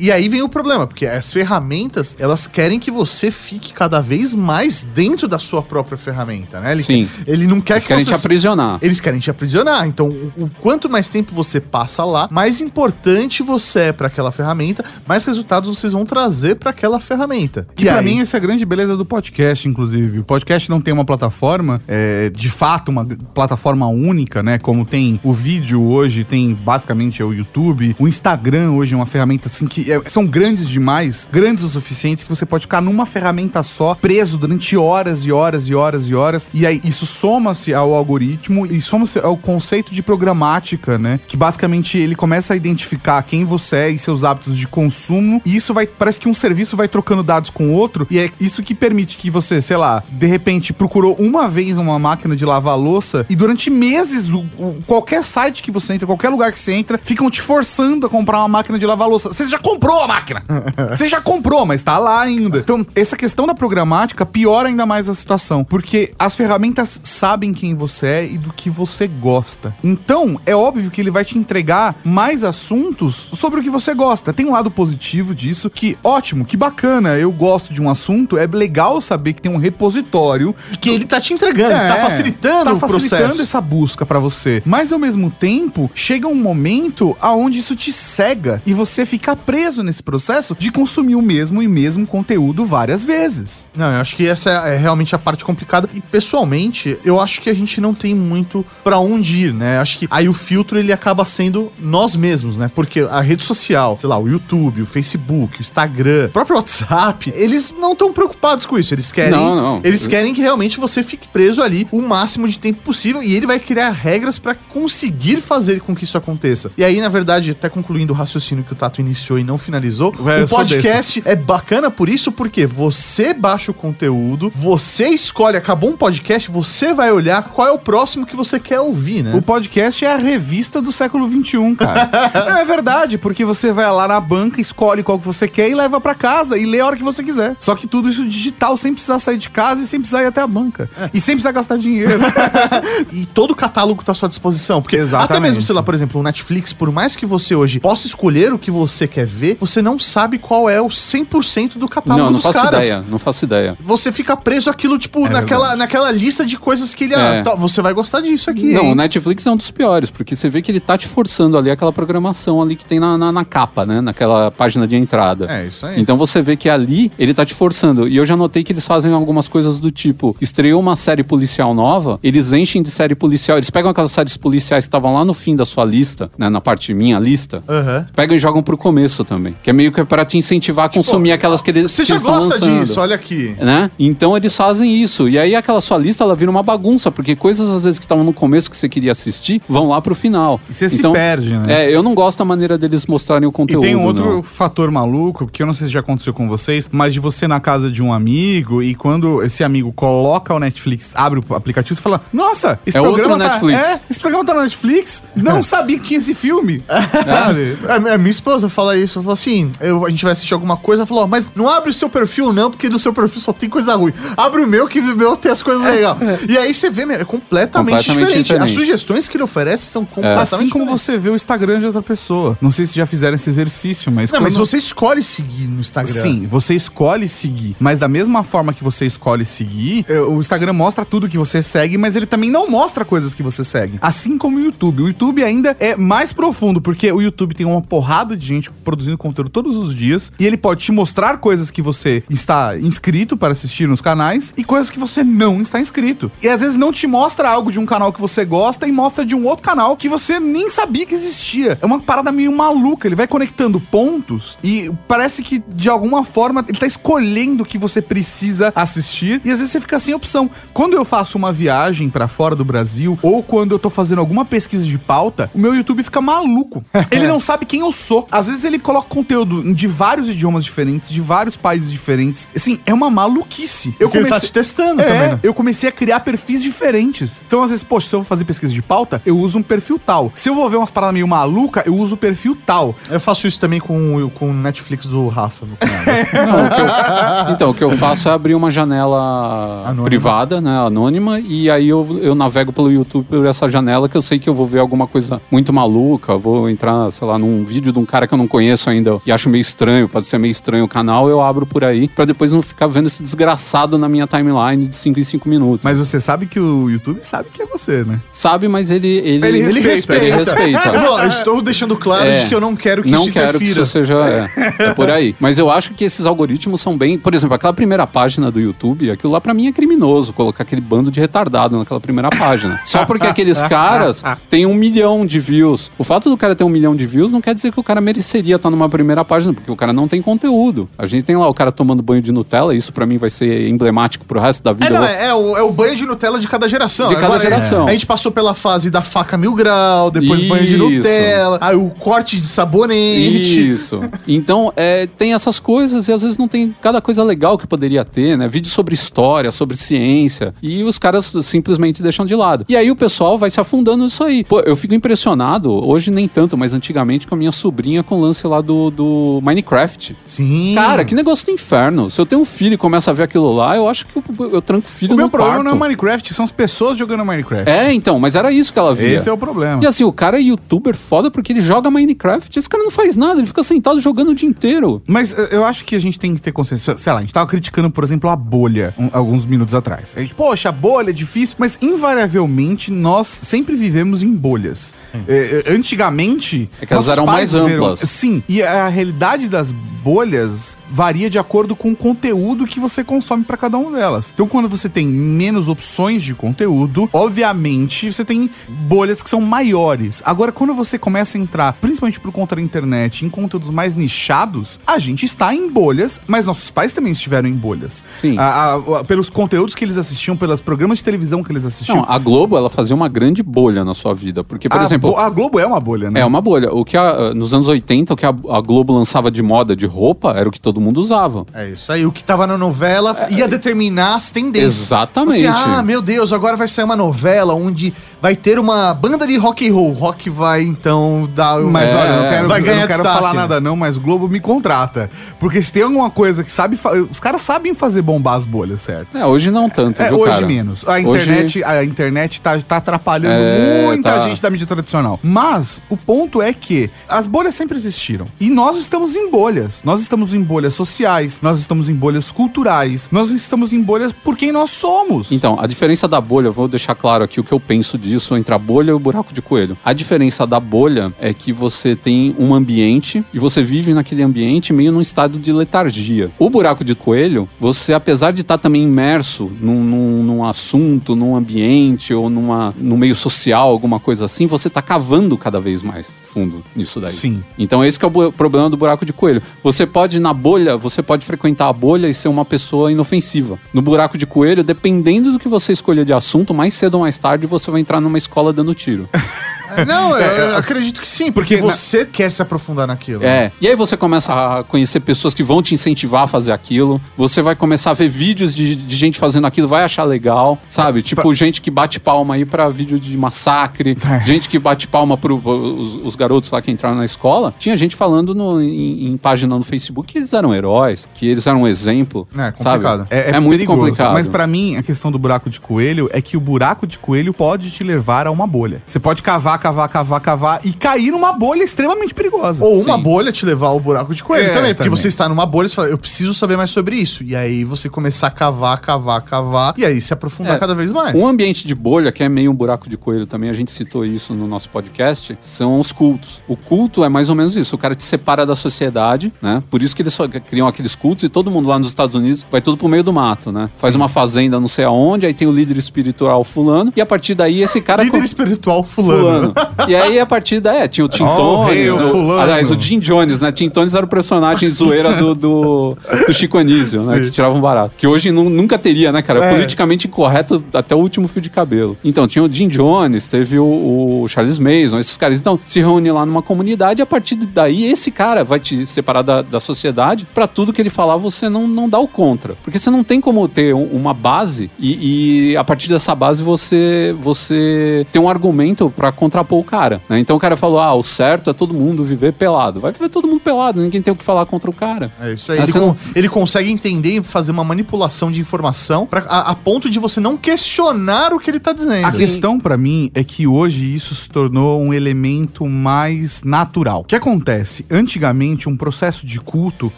E aí vem o problema, porque as ferramentas, elas querem que você fique cada vez mais dentro da sua própria ferramenta, né? Ele, Sim. Ele não quer Eles que querem você... te aprisionar. Eles querem te aprisionar. Então, o, o quanto mais tempo você passa lá, mais importante você é para aquela ferramenta, mais resultados vocês vão trazer para aquela ferramenta. Que E pra aí- mim essa é a grande beleza do podcast, inclusive. O podcast não tem uma plataforma, é, de fato, uma plataforma única, né? Como tem o vídeo hoje, tem basicamente é o YouTube. O Instagram hoje é uma ferramenta assim que é- são grandes demais, grandes o suficientes que você pode ficar numa ferramenta só, preso durante horas e horas e horas e horas. E aí isso soma-se ao algoritmo e soma-se ao conceito de programática, né? Que basicamente ele começa a identificar quem você é e seus hábitos de consumo. E isso vai. Parece que um serviço vai trocando dados com o outro. E é isso que permite que você, sei lá, de repente procurou uma vez uma máquina de lavar louça e durante meses, o- o- qualquer site que você entra, qualquer lugar que você entra, ficam te forçando a comprar uma máquina de lavar louça. Você já comprou a máquina! Você já comprou, mas tá lá ainda. Então, essa questão da programática piora ainda mais a situação, porque as ferramentas sabem quem você é e do que você gosta. Então, é óbvio que ele vai te entregar mais assuntos sobre o que você gosta. Tem um lado positivo disso, que ótimo, que bacana, eu gosto de um assunto, é legal saber que tem um repositório Que ele tá te entregando, é, tá facilitando tá o facilitando processo. essa busca pra você. Mas ao mesmo tempo, chega um momento aonde isso te cega e você fica preso nesse processo de consumir o mesmo e mesmo conteúdo várias vezes. Não, eu acho que essa é realmente a parte complicada. E pessoalmente, eu acho que a gente não tem muito pra onde ir, né? Acho que aí o filtro ele acaba sendo nós mesmos, né? Porque a rede social, sei lá, o YouTube, o Facebook, o Instagram, o próprio WhatsApp, eles não estão preocupados com isso. Eles querem, Não, não. eles querem que realmente você fique preso ali o máximo de tempo possível e ele vai criar regras pra conseguir fazer com que isso aconteça. E aí, na verdade, até concluindo o raciocínio que o Tato iniciou e não finalizou, É, o podcast é bacana por isso, porque você baixa o conteúdo, você escolhe, acabou um podcast, você vai olhar qual é o próximo que você quer ouvir, né? O podcast é a revista do século XXI, cara. Não, é verdade, porque você vai lá na banca, escolhe qual que você quer e leva pra casa e lê a hora que você quiser. Só que tudo isso digital, sem precisar sair de casa e sem precisar ir até a banca. E sem precisar gastar dinheiro. e todo o catálogo tá à sua disposição. Porque Exatamente. até mesmo, sei lá, por exemplo, o Netflix, por mais que você hoje possa escolher o que você quer ver, você não sabe qual é o 100% do catálogo Não, não dos faço caras. ideia, não faço ideia. Você fica preso aquilo, tipo, naquela, verdade. naquela lista de coisas que ele. É. Ah, tá, você vai gostar disso aqui. Não, hein? o Netflix é um dos piores, porque você vê que ele tá te forçando ali aquela programação ali que tem na, na, na capa, né? Naquela página de entrada. É, isso aí. Então você vê que ali ele tá te forçando. E eu já notei que eles fazem algumas coisas do tipo: estreou uma série policial nova, eles enchem de série policial, eles pegam aquelas séries policiais que estavam lá no fim da sua lista, né? Na parte minha lista. Aham. Pegam e jogam pro começo também. Que é meio que pra te incentivar a consumir aquelas que eles Você que já eles tão gosta lançando disso, olha aqui. né? Então eles fazem isso. E aí aquela sua lista ela vira uma bagunça, porque coisas às vezes que estavam no começo que você queria assistir vão lá pro final. E você se Então, perde, né? É, eu não gosto da maneira deles mostrarem o E conteúdo. tem um outro não. fator maluco, que eu não sei se já aconteceu com vocês, mas de você na casa de um amigo e quando esse amigo coloca o Netflix, abre o aplicativo, você fala: Nossa, esse É outro programa tá, Netflix." É, esse programa tá no Netflix? Não sabia que tinha esse filme. Sabe? A minha- a minha esposa fala isso, fala assim, eu- gente vai assistir alguma coisa, ela falou, ó, mas não abre o seu perfil não, porque no seu perfil só tem coisa ruim. Abre o meu, que o meu tem as coisas legais. E aí você vê, meu, é completamente, Completamente diferente. diferente. As sugestões que ele oferece são completamente Assim como diferentes. você vê o Instagram de outra pessoa. Não sei se já fizeram esse exercício, mas. Não, mas quando- você escolhe seguir no Instagram. Sim, você escolhe seguir. Mas da mesma forma que você escolhe seguir, eh, o Instagram mostra tudo que você segue, mas ele também não mostra coisas que você segue. Assim como o YouTube. O YouTube ainda é mais profundo, porque o YouTube tem uma porrada de gente produzindo conteúdo todos os dias. E ele pode te mostrar coisas que você está inscrito para assistir nos canais e coisas que você não está inscrito. E às vezes não te mostra algo de um canal que você gosta e mostra de um outro canal que você nem sabia que existia. É uma parada meio maluca. Ele vai conectando pontos e parece que de alguma forma ele tá escolhendo o que você precisa assistir e às vezes você fica sem opção. Quando eu faço uma viagem pra fora do Brasil ou quando eu tô fazendo alguma pesquisa de pauta, o meu YouTube fica maluco. Ele não sabe quem eu sou. Às vezes ele coloca conteúdo de vários idiomas diferentes, de vários países diferentes. Assim, é uma maluquice. Porque ele tá te testando é, também, né? eu comecei a criar perfis diferentes. Então, às vezes, poxa, se eu vou fazer pesquisa de pauta, eu uso um perfil tal. Se eu vou ver umas paradas meio maluca, eu uso o perfil tal. Eu faço isso também com, o- com o Netflix do Rafa no canal. Não, o eu- então, o que eu faço é abrir uma janela Anônima. privada, né, anônima, e aí eu, eu navego pelo YouTube por essa janela que eu sei que eu vou ver alguma coisa muito maluca, vou entrar, sei lá, num vídeo de um cara que eu não conheço ainda e acho meio estranho, pode ser meio estranho o canal, eu abro por aí, pra depois não ficar vendo esse desgraçado na minha timeline de 5 em 5 minutos. Mas você sabe que o YouTube sabe que é você, né? Sabe, mas ele... Ele, Ele Ele respeita. Ele respeita. Eu eu estou deixando claro É. de que eu não quero que não isso quero que interfira. isso seja é, é por aí. Mas eu acho que esses algoritmos são bem, por exemplo, aquela primeira página do YouTube, aquilo lá pra mim é criminoso colocar aquele bando de retardado naquela primeira página. Só porque aqueles caras têm um milhão de views. O fato do cara ter um milhão de views não quer dizer que o cara mereceria estar numa primeira página, porque o cara não tem conteúdo. A gente tem lá o cara tomando banho de Nutella, isso pra mim vai ser emblemático pro resto da vida. É, não, é, é o, é o banho de Nutella de cada geração. De cada geração. A gente passou pela fase da faca mil grau, depois banho de Isso. Nutella, aí o corte de sabonete. Isso. Então, é, tem essas coisas e às vezes não tem cada coisa legal que poderia ter, né? Vídeo sobre história, sobre ciência. E os caras simplesmente deixam de lado. E aí o pessoal vai se afundando nisso aí. Pô, eu fico impressionado, hoje nem tanto, mas antigamente com a minha sobrinha com o lance lá do, do Minecraft. Sim. Cara, que negócio do inferno. Se eu tenho um filho e começa a ver aquilo celular, eu acho que eu, eu tranco o filho O meu problema quarto. não é Minecraft, são as pessoas jogando Minecraft. É, então, mas era isso que ela via. Esse é o problema. E assim, o cara é youtuber foda porque ele joga Minecraft. Esse cara não faz nada, ele fica sentado jogando o dia inteiro. Mas eh, eu acho que a gente tem que ter consciência. Sei lá, a gente tava criticando, por exemplo, a bolha um- alguns minutos atrás. A gente, poxa, a bolha é difícil, mas invariavelmente nós sempre vivemos em bolhas. Eh, antigamente. É que elas eram mais viveram- amplas. Sim, e a realidade das bolhas varia de acordo com o conteúdo que você consome para cada uma delas. Então, quando você tem menos opções de conteúdo, obviamente você tem bolhas que são maiores. Agora, quando você começa a entrar, principalmente por conta da internet, em conteúdos mais nichados, a gente está em bolhas, mas nossos pais também estiveram em bolhas. Sim. A- a- a- pelos conteúdos que eles assistiam, pelos programas de televisão que eles assistiam. Não, a Globo, ela fazia uma grande bolha na sua vida. Porque, por exemplo, a Globo é uma bolha, né? É uma bolha. O que nos anos 80, o que a, a Globo lançava de moda de roupa era o que todo mundo usava. É isso aí. O que tava na novela ia determinar as tendências. Exatamente. Você, ah, meu Deus, agora vai sair uma novela onde vai ter uma banda de rock and roll. Rock vai, então, dar... Mas É, olha, eu não quero, vai eu ganhar não quero destaque, falar nada não, mas Globo me contrata. Porque se tem alguma coisa que sabe... fa- Os caras sabem fazer bombar as bolhas, certo? É, hoje não tanto, É, viu, hoje cara? menos. A Hoje- internet, a internet tá, tá atrapalhando É, muita tá. gente da mídia tradicional. Mas o ponto é que as bolhas sempre existiram. E nós estamos em bolhas. Nós estamos em bolhas sociais, nós estamos em bolhas culturais, nós estamos em bolhas por quem nós somos. Então, a diferença da bolha, vou deixar claro aqui o que eu penso disso entre a bolha e o buraco de coelho. A diferença da bolha é que você tem um ambiente e você vive naquele ambiente meio num estado de letargia. O buraco de coelho, você, apesar de estar também imerso num, num, num assunto, num ambiente ou numa, num meio social, alguma coisa assim, você tá cavando cada vez mais fundo nisso daí. Sim. Então esse que é o problema do buraco de coelho. Você pode, na bolha, você pode frequentar a bolha e ser uma pessoa inofensiva. No buraco de coelho, dependendo do que você escolher de assunto, mais cedo ou mais tarde você vai entrar numa escola dando tiro. Não, eu, eu acredito que sim, porque, Porque na- você quer se aprofundar naquilo. É. E aí você começa a conhecer pessoas que vão te incentivar a fazer aquilo. Você vai começar a ver vídeos de, de gente fazendo aquilo, vai achar legal, sabe? Tipo, gente que bate palma aí pra vídeo de massacre, É. gente que bate palma pro os, os garotos lá que entraram na escola. Tinha gente falando no- em, em página no Facebook que eles eram heróis, que eles eram um exemplo. É, sabe? complicado. É, é muito perigoso, complicado. Mas pra mim, a questão do buraco de coelho é que o buraco de coelho pode te levar a uma bolha. Você pode cavar, cavar, cavar, cavar e cair numa bolha extremamente perigosa. Ou uma Sim. bolha te levar ao buraco de coelho É, também. Porque também. você está numa bolha e você fala, eu preciso saber mais sobre isso. E aí você começar a cavar, cavar, cavar. E aí se aprofundar É, cada vez mais. Um ambiente de bolha, que é meio um buraco de coelho também, a gente citou isso no nosso podcast, são os cultos. O culto é mais ou menos isso, o cara te separa da sociedade, né? Por isso que eles só criam aqueles cultos e todo mundo lá nos Estados Unidos vai tudo pro meio do mato, né? Faz uma fazenda não sei aonde, aí tem o líder espiritual fulano, e a partir daí esse cara... Líder espiritual fulano. E aí, a partir daí, é, tinha o Tim Ó, o Tones. o fulano. aliás, o Jim Jones, né? Tim Tones era o personagem zoeira do, do, do Chico Anísio, né? Sim. Que tirava um barato. Que hoje nu- nunca teria, né, cara? É. Politicamente incorreto até o último fio de cabelo. Então, tinha o Jim Jones, teve o, o Charles Mason, esses caras. Então, se reúne lá numa comunidade e a partir daí, esse cara vai te separar da, da sociedade pra tudo que ele falar, você não, não dá o contra. Porque você não tem como ter um- uma base e, e a partir dessa base você, você tem um argumento pra contrapor o cara. né? Então o cara falou: ah, o certo é todo mundo viver pelado. Vai viver todo mundo pelado, ninguém tem o que falar contra o cara. É isso aí. Ele, con- não- ele consegue entender e fazer uma manipulação de informação pra, a, a ponto de você não questionar o que ele tá dizendo. A questão pra mim é que hoje isso se tornou um elemento mais natural. O que acontece? Antigamente, um processo de culto,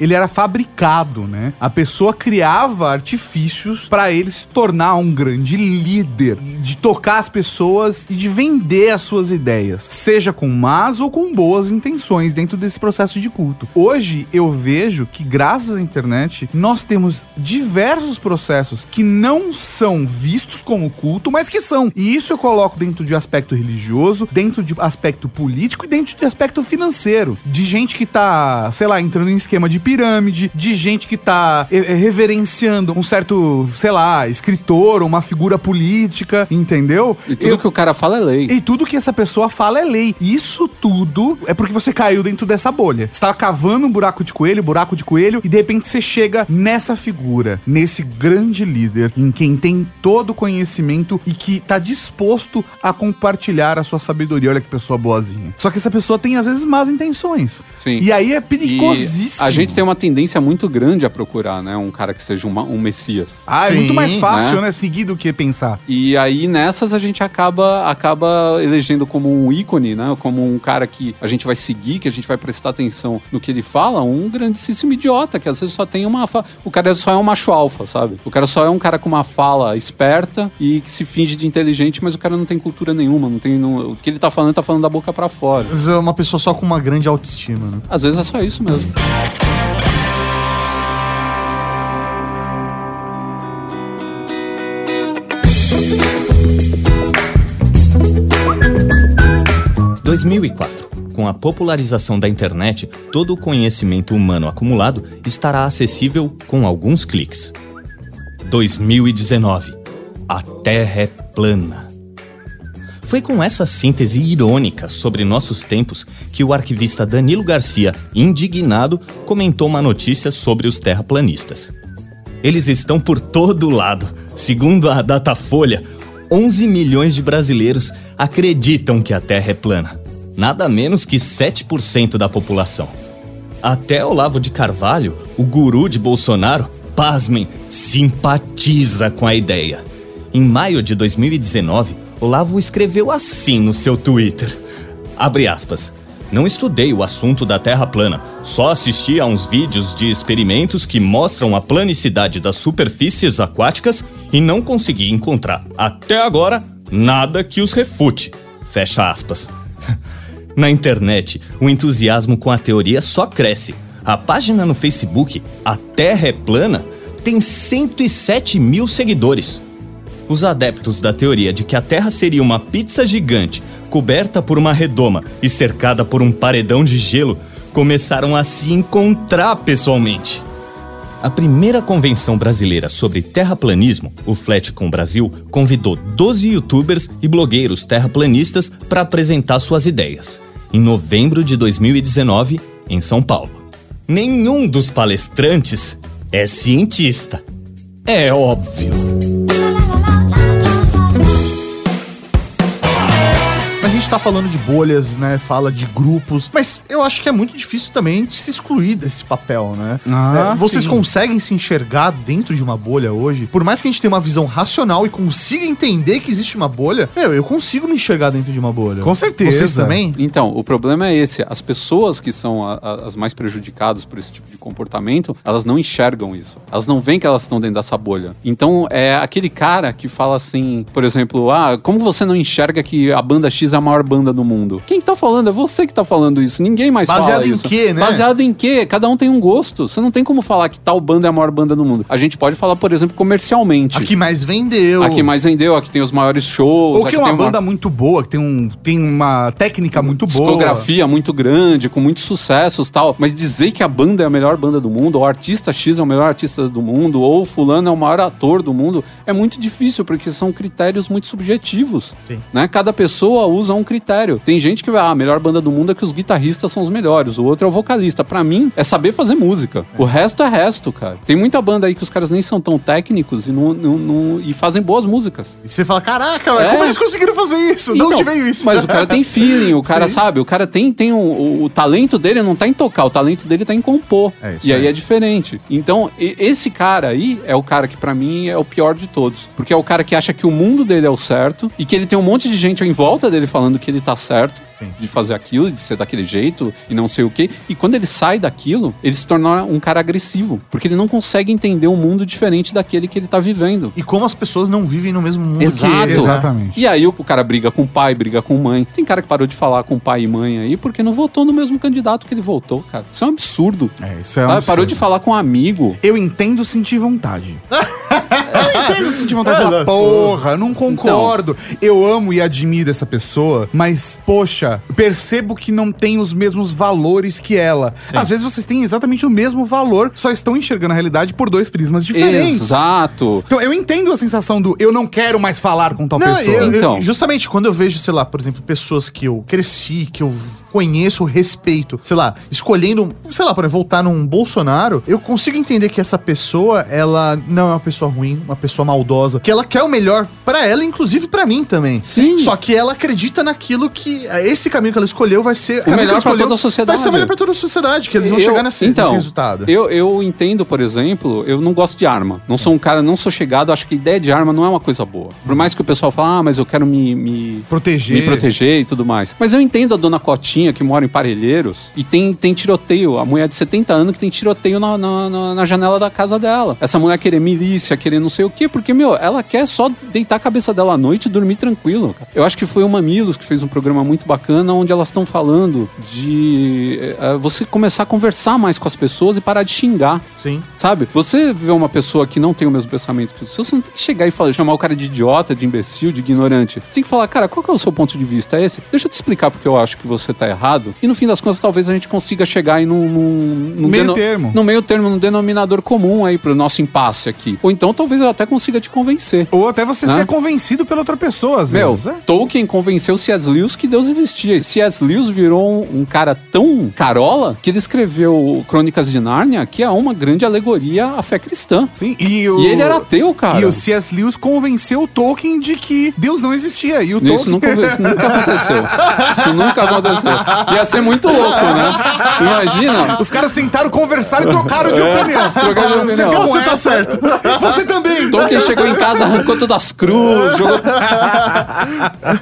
ele era fabricado, né? A pessoa criava artifícios pra ele se tornar um grande líder, de tocar as pessoas e de vender as suas ideias, seja com más ou com boas intenções dentro desse processo de culto. Hoje eu vejo que graças à internet nós temos diversos processos que não são vistos como culto, mas que são. E isso eu coloco dentro de aspecto religioso, dentro de aspecto político e dentro de aspecto financeiro. De gente que tá, sei lá, entrando em esquema de pirâmide, de gente que tá eh, eh, reverenciando um certo, sei lá, escritor, uma figura política, entendeu? E tudo Eu- que o cara fala é lei. e tudo que essa pessoa fala é lei. E isso tudo é porque você caiu dentro dessa bolha. Você tava cavando um buraco de coelho, buraco de coelho, e de repente você chega nessa figura, nesse grande líder, em quem tem todo o conhecimento e que tá disposto a compartilhar a sua sabedoria. Olha que pessoa boazinha. Só que essa pessoa tem às vezes más intenções. Sim. E aí é E perigosíssimo. a gente tem uma tendência muito grande a procurar, né? Um cara que seja uma- um messias. Ah, é Sim, muito mais fácil, né? né? Seguir do que pensar. E aí nessas a gente acaba acaba elegendo como um ícone, né? Como um cara que a gente vai seguir, que a gente vai prestar atenção no que ele fala, um grandíssimo idiota, que às vezes só tem uma fa... o cara só é um macho alfa, sabe? O cara só é um cara com uma fala esperta e que se finge de inteligente, mas o cara não tem cultura nenhuma, não tem não- o que ele tá falando, tá falando da boca pra fora. Mas é uma pessoa só com uma grande autoestima, né? Às vezes é só isso mesmo. 2004. Com a popularização da internet, todo o conhecimento humano acumulado estará acessível com alguns cliques. 2019. A Terra é plana. Foi com essa síntese irônica sobre nossos tempos que o arquivista Danilo Garcia, indignado, comentou uma notícia sobre os terraplanistas. Eles estão por todo lado. Segundo a Datafolha, 11 milhões de brasileiros acreditam que a Terra é plana. Nada menos que 7% da população. Até Olavo de Carvalho, o guru de Bolsonaro, pasmem, simpatiza com a ideia. Em maio de 2019, Olavo escreveu assim no seu Twitter. Abre aspas. Não estudei o assunto da Terra plana, só assisti a uns vídeos de experimentos que mostram a planicidade das superfícies aquáticas e não consegui encontrar, até agora, nada que os refute. Fecha aspas. Na internet, o entusiasmo com a teoria só cresce. A página no Facebook, A Terra é Plana, tem 107 mil seguidores. Os adeptos da teoria de que a Terra seria uma pizza gigante, coberta por uma redoma e cercada por um paredão de gelo, começaram a se encontrar pessoalmente. A primeira convenção brasileira sobre terraplanismo, o Flatcom Brasil, convidou 12 youtubers e blogueiros terraplanistas para apresentar suas ideias. Em novembro de 2019, em São Paulo. Nenhum dos palestrantes é cientista. É óbvio. Gente tá falando de bolhas, né? Fala de grupos. Mas eu acho que é muito difícil também de se excluir desse papel, né? Ah, É, vocês sim. conseguem se enxergar dentro de uma bolha hoje? Por mais que a gente tenha uma visão racional e consiga entender que existe uma bolha, meu, eu consigo me enxergar dentro de uma bolha. Com certeza. Vocês também? Então, o problema é esse. As pessoas que são a- a- as mais prejudicadas por esse tipo de comportamento, elas não enxergam isso. Elas não veem que elas estão dentro dessa bolha. Então, é aquele cara que fala assim, por exemplo, ah, como você não enxerga que a banda X é a maior banda do mundo? Quem tá falando? É você que tá falando isso. Ninguém mais Baseado fala em isso. quê, né? Baseado em quê? Cada um tem um gosto. Você não tem como falar que tal banda é a maior banda do mundo. A gente pode falar, por exemplo, comercialmente. A que mais vendeu. A que mais vendeu, a que tem os maiores shows. Ou que é uma banda muito boa, que tem, um, tem uma técnica muito boa. discografia muito grande, com muitos sucessos tal. Mas dizer que a banda é a melhor banda do mundo, ou o artista X é o melhor artista do mundo, ou o fulano é o maior ator do mundo, é muito difícil, porque são critérios muito subjetivos. Sim. Né? Cada pessoa usa um critério. Tem gente que vai, ah, a melhor banda do mundo é que os guitarristas são os melhores, o outro é o vocalista. Pra mim, é saber fazer música. O resto é resto, cara. Tem muita banda aí que os caras nem são tão técnicos e, não, não- não- e fazem boas músicas. E você fala, caraca, É. como eles conseguiram fazer isso? de Então, onde veio isso? Mas o cara tem feeling, o cara Sim. sabe, o cara tem, tem um- o, o talento dele não tá em tocar, o talento dele tá em compor. É isso e aí aí. é diferente. Então, esse cara aí é o cara que pra mim é o pior de todos. Porque é o cara que acha que o mundo dele é o certo e que ele tem um monte de gente em volta dele falando que ele tá certo Sim. de fazer aquilo, de ser daquele jeito e não sei o quê. E quando ele sai daquilo, ele se torna um cara agressivo. Porque ele não consegue entender um mundo diferente daquele que ele tá vivendo. E como as pessoas não vivem no mesmo mundo Exato. que eles, né? Exatamente. E aí o, cara briga com o pai, briga com mãe. Tem cara que parou de falar com pai e mãe aí porque não votou no mesmo candidato que ele votou, cara. Isso é um absurdo. É, isso é um absurdo. Parou de falar com um amigo. Eu entendo sentir vontade. eu entendo sentir vontade de falar, porra, não concordo. Eu amo e admiro essa pessoa mas, poxa, percebo que não tem os mesmos valores que ela. Às vezes vocês têm exatamente o mesmo valor, só estão enxergando a realidade por dois prismas diferentes. Exato. Então, eu entendo a sensação do eu não quero mais falar com tal Não, pessoa. eu- eu- Então. justamente quando eu vejo, sei lá, por exemplo, pessoas que eu cresci, que eu conheço, respeito, sei lá, escolhendo, sei lá, exemplo, voltar num Bolsonaro, eu consigo entender que essa pessoa, ela não é uma pessoa ruim, uma pessoa maldosa, que ela quer o melhor pra ela, inclusive pra mim também. Sim. Só que ela acredita naquilo que esse caminho que ela escolheu vai ser O melhor escolheu toda a sociedade. Vai ser o melhor pra toda a sociedade, que eles vão Eu- chegar nesse, então, nesse resultado. Eu, eu entendo, por exemplo, eu não gosto de arma. Não sou um cara, não sou chegado, acho que ideia de arma não é uma coisa boa. Por mais que o pessoal fale, ah, mas eu quero me, me, Proteger. me proteger e tudo mais. Mas eu entendo a dona Cotinha que mora em Parelheiros e tem, tem tiroteio. A mulher de 70 anos que tem tiroteio na, na, na- janela da casa dela. Essa mulher querer milícia, querer não sei o quê, porque, meu, ela quer só deitar a cabeça dela à noite e dormir tranquilo. cara. Eu acho que foi o Mamilos que fez um programa muito bacana onde elas estão falando de eh, você começar a conversar mais com as pessoas e parar de xingar. Sim. Sabe? Você vê uma pessoa que não tem o mesmo pensamento que o seu, você não tem que chegar e falar, chamar o cara de idiota, de imbecil, de ignorante. Você tem que falar, cara, qual que é o seu ponto de vista? É esse? Deixa eu te explicar porque eu acho que você tá errado. E no fim das contas, talvez a gente consiga chegar aí num, num, num Meio termo. No meio termo, num denominador comum aí pro nosso impasse aqui. Ou então talvez eu até consiga te convencer. Ou até você Né? ser convencido pela outra pessoa, às Meu, vezes. é. Tolkien convenceu C.S. Lewis que Deus existia. E C.S. Lewis virou um, um cara tão carola que ele escreveu Crônicas de Nárnia, que é uma grande alegoria à fé cristã. Sim, e, o, E ele era ateu, cara. E o C.S. Lewis convenceu o Tolkien de que Deus não existia. E o Isso Tolkien... nunca, isso nunca aconteceu. Isso nunca aconteceu. Ia ser muito louco, né? Imagina. Os caras sentaram, conversaram e trocaram de opinião. trocaram de Você opinião. com Você tá essa? certo. Você também. Tolkien chegou em casa, arrancou todas as cruzes, jogou...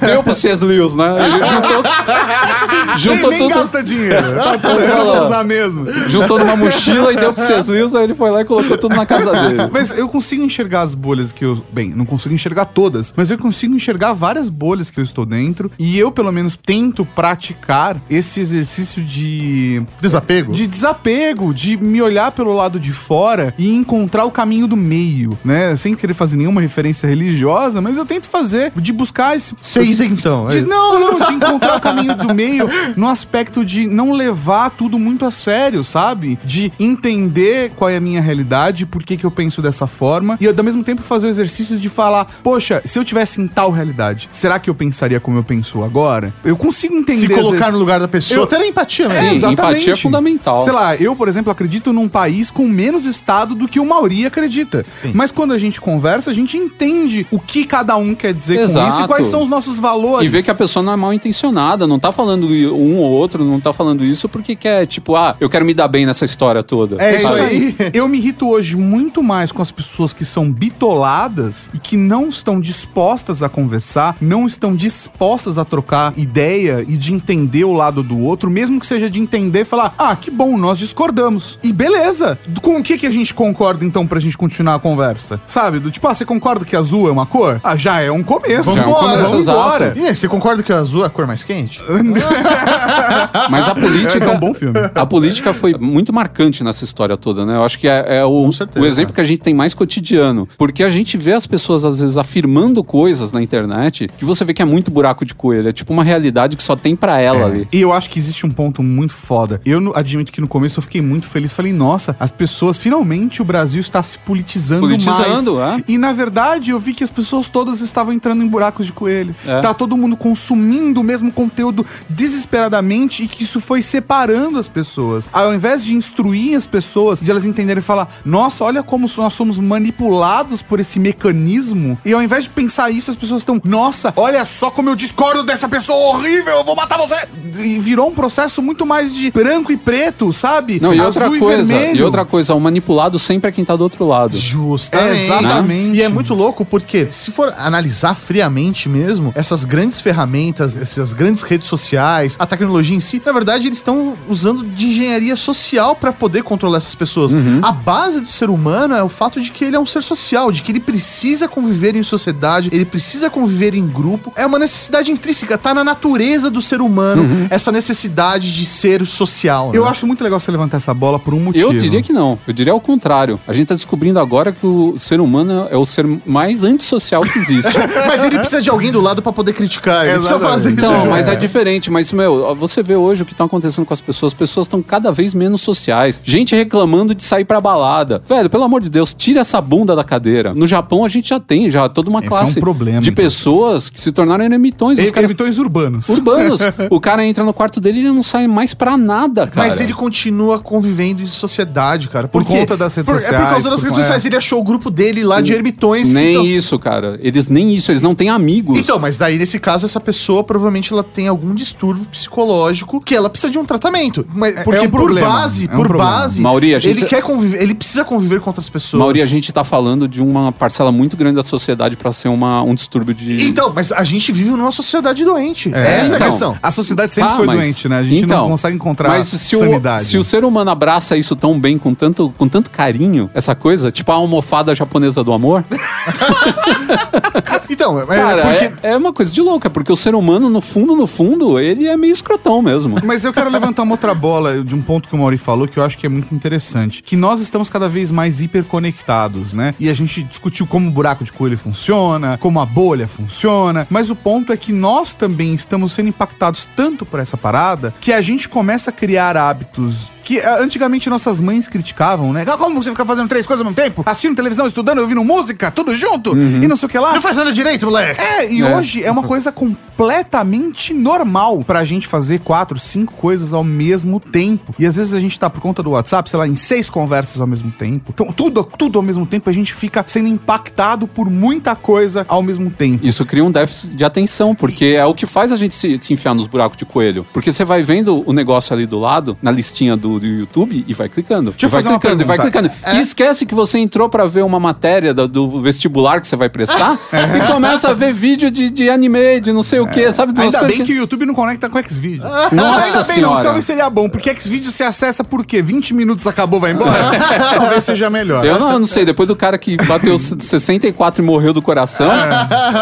Deu pro C.S. Lewis, né? Ele juntou, Nem, juntou nem tudo, gasta dinheiro. Tá vou usar mesmo. juntou numa mochila e deu pro C.S. Lewis, aí ele foi lá e colocou tudo na casa dele. Mas eu consigo enxergar as bolhas que eu. Bem, não consigo enxergar todas, mas eu consigo enxergar várias bolhas que eu estou dentro. E eu, pelo menos, tento praticar esse exercício de. Desapego? De desapego, de me olhar pelo lado de fora e encontrar o caminho do meio, né? Sem querer fazer nenhuma referência religiosa, mas eu tento fazer, de buscar esse. Seis então. De- é. não, não, de encontrar o caminho do meio no aspecto de não levar tudo muito a sério, sabe? De entender qual é a minha realidade, por que, que eu penso dessa forma, e ao mesmo tempo fazer o exercício de falar, poxa, se eu tivesse em tal realidade, será que eu pensaria como eu penso agora? Eu consigo entender. Se colocar no lugar da pessoa. Eu- Até na empatia, é, mesmo. Sim, empatia é fundamental. Sei lá, eu, por exemplo, acredito num país com menos Estado do que o Mauri acredita. Mas quando a gente conversa, a gente entende o que cada um quer dizer com Exato. isso e quais são os nossos valores. E ver que a pessoa não é mal intencionada, não tá falando um ou outro, não tá falando isso porque quer, tipo, ah, eu quero me dar bem nessa história toda. É isso aí. Eu me irrito hoje muito mais com as pessoas que são bitoladas e que não estão dispostas a conversar, não estão dispostas a trocar ideia e de entender o lado do outro, mesmo que seja de entender e falar: ah, que bom, nós discordamos. E beleza. Com o que, que a gente concorda então pra gente continuar a conversa? Sabe? Do tipo, ah, você concorda que azul é uma cor? Ah, já é um começo. Já é um começo, vamos exato. embora. E aí, você concorda que o azul é a cor mais quente? Mas a política. É um bom filme. A política foi muito marcante nessa história toda, né? Eu acho que é, é o, certeza. o exemplo que a gente tem mais cotidiano. Porque a gente vê as pessoas, às vezes, afirmando coisas na internet que você vê que é muito buraco de coelho. É tipo uma realidade que só tem pra ela ali. E eu acho que existe um ponto muito foda. Eu admito que no começo eu fiquei muito feliz. Falei, nossa, as pessoas, finalmente o Brasil está se politizando, Politizando, mais. é. E na verdade eu vi que as pessoas todas estavam entrando em buracos de coelho. É. Tá todo mundo consumindo o mesmo conteúdo desesperadamente e que isso foi separando as pessoas. Ao invés de instruir as pessoas, de elas entenderem e falar, nossa, olha como nós somos manipulados por esse mecanismo. E ao invés de pensar isso, as pessoas estão, nossa, olha só como eu discordo dessa pessoa horrível, eu vou matar você. E virou um processo muito mais de branco e preto, sabe? Não, e Azul outra coisa, vermelho. e outra coisa, o manipulado sempre é quem tá do outro lado. Justamente. Exatamente. E é muito louco porque, se for analisar friamente mesmo, essas grandes ferramentas, essas grandes redes sociais, a tecnologia em si, na verdade, eles estão usando de engenharia social para poder controlar essas pessoas. A base do ser humano é o fato de que ele é um ser social, de que ele precisa conviver em sociedade, ele precisa conviver em grupo. É uma necessidade intrínseca, tá na natureza do ser humano essa necessidade de ser social. Eu né? acho muito legal você levantar essa bola por um motivo. Eu diria que não. Eu diria ao contrário. A gente tá descobrindo agora que o ser humano é o ser mais antissocial que existe. Mas ele precisa de alguém do lado pra poder criticar. Ele precisa Exatamente. fazer isso. Então, junto. mas é diferente. Mas, meu, você vê hoje o que tá acontecendo com as pessoas. As pessoas estão cada vez menos sociais. Gente reclamando de sair pra balada. Velho, pelo amor de Deus, tira essa bunda da cadeira. No Japão a gente já tem já toda uma Esse é classe um problema, de inclusive. pessoas que se tornaram eremitões. Os E- caras urbanos. urbanos. o cara entra no quarto dele e ele não sai mais pra nada, cara. Mas ele continua convivendo em sociedade, cara. Por quê? conta das redes Por- É por sociais, causa das por- redes sociais. é. Ele achou o grupo dele lá de ermitões. Nem tão- isso, cara. Eles nem isso, eles não têm amigos. Então, mas daí nesse caso essa pessoa provavelmente ela tem algum distúrbio psicológico que ela precisa de um tratamento. Mas porque é um por base, é um por problema. base, Mauri, a gente- ele quer conviver, ele precisa conviver com outras pessoas. Mauri, a gente tá falando de uma parcela muito grande da sociedade pra ser uma, um distúrbio de. Então, mas a gente vive numa sociedade doente. É, Essa é então. a questão. A sociedade sempre Ah, foi mas- doente, né? A gente então, não consegue encontrar mas se sanidade. O, se o ser humano abraça isso tão bem, com tanto, com tanto carinho, essa coisa, tipo a almofada japonesa do amor, Então, é cara, porque é, é uma coisa de louca, porque o ser humano, no fundo, no fundo, ele é meio escrotão mesmo. Mas eu quero levantar uma outra bola de um ponto que o Mauri falou que eu acho que é muito interessante. Que nós estamos cada vez mais hiperconectados, né? E a gente discutiu como o buraco de coelho funciona, como a bolha funciona. Mas o ponto é que nós também estamos sendo impactados tanto por essa parada que a gente começa a criar hábitos que eh, antigamente nossas mães criticavam, né? Ah, Como você fica fazendo três coisas ao mesmo tempo? Assistindo televisão, estudando, ouvindo música, tudo junto? E não sei o que lá. não faz nada direito, moleque. É, e hoje é uma coisa completamente normal pra gente fazer quatro, cinco coisas ao mesmo tempo. E às vezes a gente tá por conta do WhatsApp, sei lá, em seis conversas ao mesmo tempo. Então, tudo, tudo ao mesmo tempo, a gente fica sendo impactado por muita coisa ao mesmo tempo. Isso cria um déficit de atenção, porque é o que faz a gente se, se enfiar nos buracos de coelho. Porque você vai vendo o negócio ali do lado, na listinha do, do YouTube, e vai clicando. Deixa e vai clicando, e vai clicando. E esquece que você entrou pra ver uma matéria do, do vestibular que você vai prestar e começa a ver vídeo de, de anime, de não sei o que, sabe? De umas Ainda bem que o YouTube não conecta com Xvideos. Nossa Ainda bem não, Senhora. talvez seria bom, porque Xvideos você acessa por quê? 20 minutos acabou, vai embora? talvez seja melhor. Eu não, eu não sei, depois do cara que bateu 64 e morreu do coração,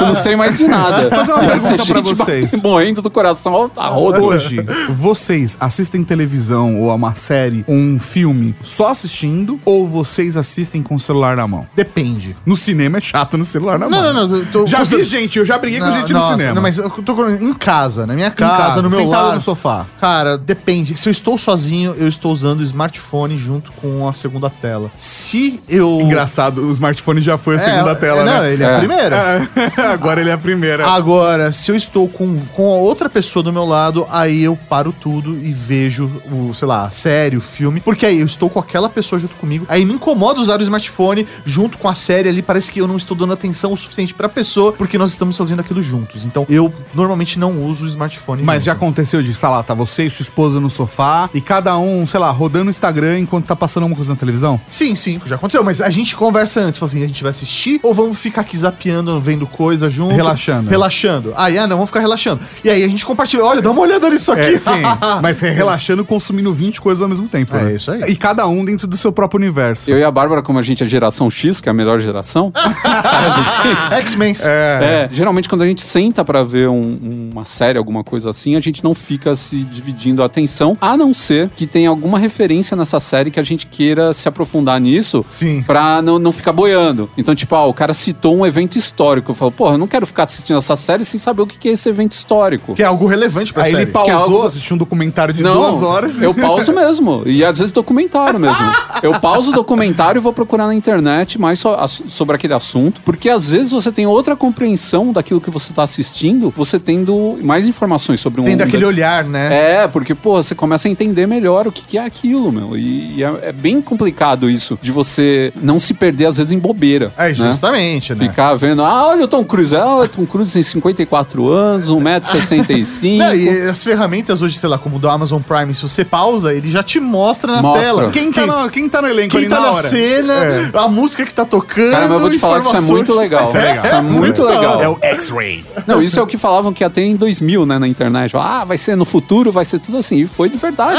eu não sei mais de nada. Vou fazer uma pergunta pra vocês. morrendo do coração a roda. Hoje, vocês assistem televisão ou a série ou um filme só assistindo ou vocês assistem com o celular na mão? Depende. No cinema é chato no celular na mão. Não, não, não. tô- Já vi gente, eu já briguei com Não, gente nossa, no cinema. Não, mas eu tô em casa, na minha Em casa, no meu sentado lar. no sofá. Cara, depende. Se eu estou sozinho, eu estou usando o smartphone junto com a segunda tela. Se eu. Engraçado, o smartphone já foi a segunda É, tela, não, né? ele é, a É. primeira. Agora ele é a primeira. Agora, se eu estou com, com a outra pessoa do meu lado, aí eu paro tudo e vejo o, sei lá, a série, o filme. Porque aí eu estou com aquela pessoa junto comigo. Aí me incomoda usar o smartphone junto com a série ali. Parece que eu não estou dando atenção o suficiente pra pessoa, porque nós estamos fazendo aquilo juntos. Então, eu normalmente não uso o smartphone. Mas já junto. aconteceu de, sei lá, tá você e sua esposa no sofá e cada um, sei lá, rodando o Instagram enquanto tá passando alguma coisa na televisão? Sim, sim, já aconteceu. Mas a gente conversa antes, fala assim, a gente vai assistir ou vamos ficar aqui zapeando, vendo coisa junto? Relaxando. Relaxando. Aí, ah, não, vamos ficar relaxando. E aí a gente compartilha, olha, dá uma olhada nisso aqui. É, sim. Mas é relaxando, consumindo 20 coisas ao mesmo tempo. É né? isso aí. E cada um dentro do seu próprio universo. Eu e a Bárbara, como a gente é geração X, que é a melhor geração, X-Men. É. é, geralmente quando a gente senta pra ver um- uma série, alguma coisa assim, a gente não fica se dividindo a atenção, a não ser que tenha alguma referência nessa série que a gente queira se aprofundar nisso Sim. pra não, não ficar boiando. Então, tipo, ah, o cara citou um evento histórico. Eu falo, porra, eu não quero ficar assistindo essa série sem saber o que é esse evento histórico. Que é algo relevante pra Aí série. ele pausou, é algo- assistiu um documentário de Não, duas horas. Eu pauso mesmo. E às vezes documentário mesmo. Eu pauso o documentário e vou procurar na internet mais so- ass- sobre aquele assunto. Porque às vezes você tem outra compreensão daquilo que você está assistindo, você tendo mais informações sobre um Tem daquele olhar, né? É, porque, pô, você começa a entender melhor o que, que é aquilo, meu. E, e é, é bem complicado isso, de você não se perder, às vezes, em bobeira. É, né? justamente, né? Ficar vendo, ah, olha o Tom Cruise, ah, o Tom Cruise tem 54 anos, 1,65m. Não, e as ferramentas hoje, sei lá, como do Amazon Prime, se você pausa, ele já te mostra na Mostra. tela. Quem tá, no, quem tá no elenco quem ali tá na na hora? cena, É. a música que tá tocando. Cara, mas eu vou te falar que isso é muito legal. Isso é legal. Isso é muito legal. É o X-Ray. Não, isso é o que falavam que ter em 2000, né, na internet. Ah, vai ser no futuro, vai ser tudo assim. E foi de verdade.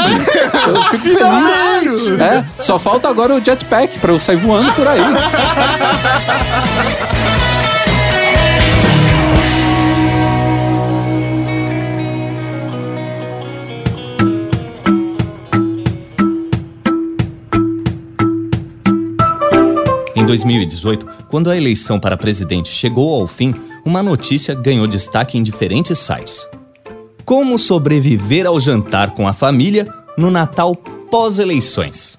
eu fico feliz. É, só falta agora o jetpack pra eu sair voando por aí. 2018, quando a eleição para presidente chegou ao fim, uma notícia ganhou destaque em diferentes sites. Como sobreviver ao jantar com a família no Natal pós-eleições?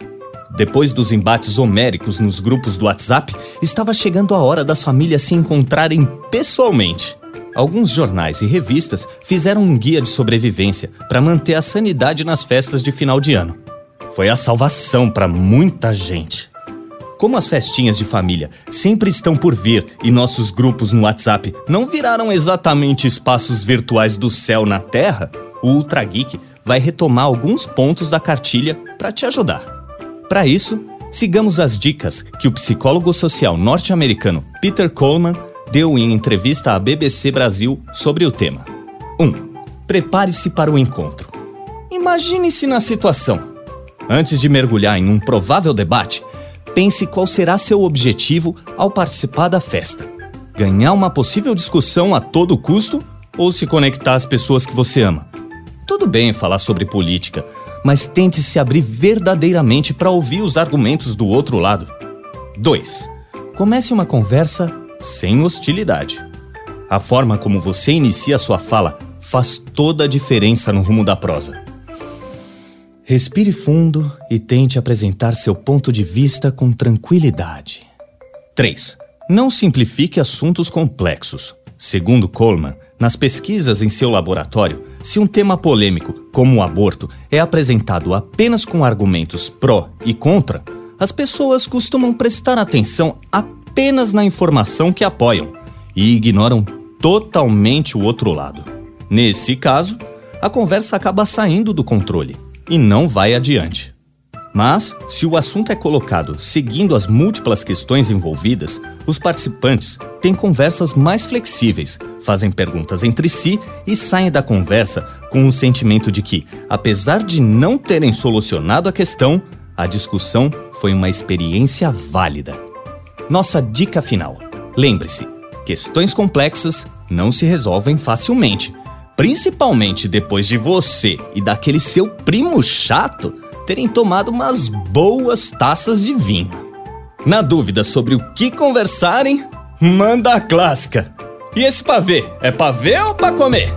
Depois dos embates homéricos nos grupos do WhatsApp, estava chegando a hora das famílias se encontrarem pessoalmente. Alguns jornais e revistas fizeram um guia de sobrevivência para manter a sanidade nas festas de final de ano. Foi a salvação para muita gente. Como as festinhas de família sempre estão por vir e nossos grupos no WhatsApp não viraram exatamente espaços virtuais do céu na Terra, o Ultra Geek vai retomar alguns pontos da cartilha para te ajudar. Para isso, sigamos as dicas que o psicólogo social norte-americano Peter Coleman deu em entrevista à BBC Brasil sobre o tema. 1. Um, Prepare-se para o encontro. Imagine-se na situação. Antes de mergulhar em um provável debate, pense qual será seu objetivo ao participar da festa. Ganhar uma possível discussão a todo custo ou se conectar às pessoas que você ama. Tudo bem falar sobre política, mas tente se abrir verdadeiramente para ouvir os argumentos do outro lado. 2. Comece uma conversa sem hostilidade. A forma como você inicia sua fala faz toda a diferença no rumo da prosa. Respire fundo e tente apresentar seu ponto de vista com tranquilidade. 3. Não simplifique assuntos complexos. Segundo Coleman, nas pesquisas em seu laboratório, se um tema polêmico, como o aborto, é apresentado apenas com argumentos pró e contra, as pessoas costumam prestar atenção apenas na informação que apoiam e ignoram totalmente o outro lado. Nesse caso, a conversa acaba saindo do controle e não vai adiante. Mas, se o assunto é colocado seguindo as múltiplas questões envolvidas, os participantes têm conversas mais flexíveis, fazem perguntas entre si e saem da conversa com o sentimento de que, apesar de não terem solucionado a questão, a discussão foi uma experiência válida. Nossa dica final: lembre-se, questões complexas não se resolvem facilmente Principalmente depois de você e daquele seu primo chato terem tomado umas boas taças de vinho. Na dúvida sobre o que conversarem, manda a clássica. E esse pavê, é pavê ou pra comer?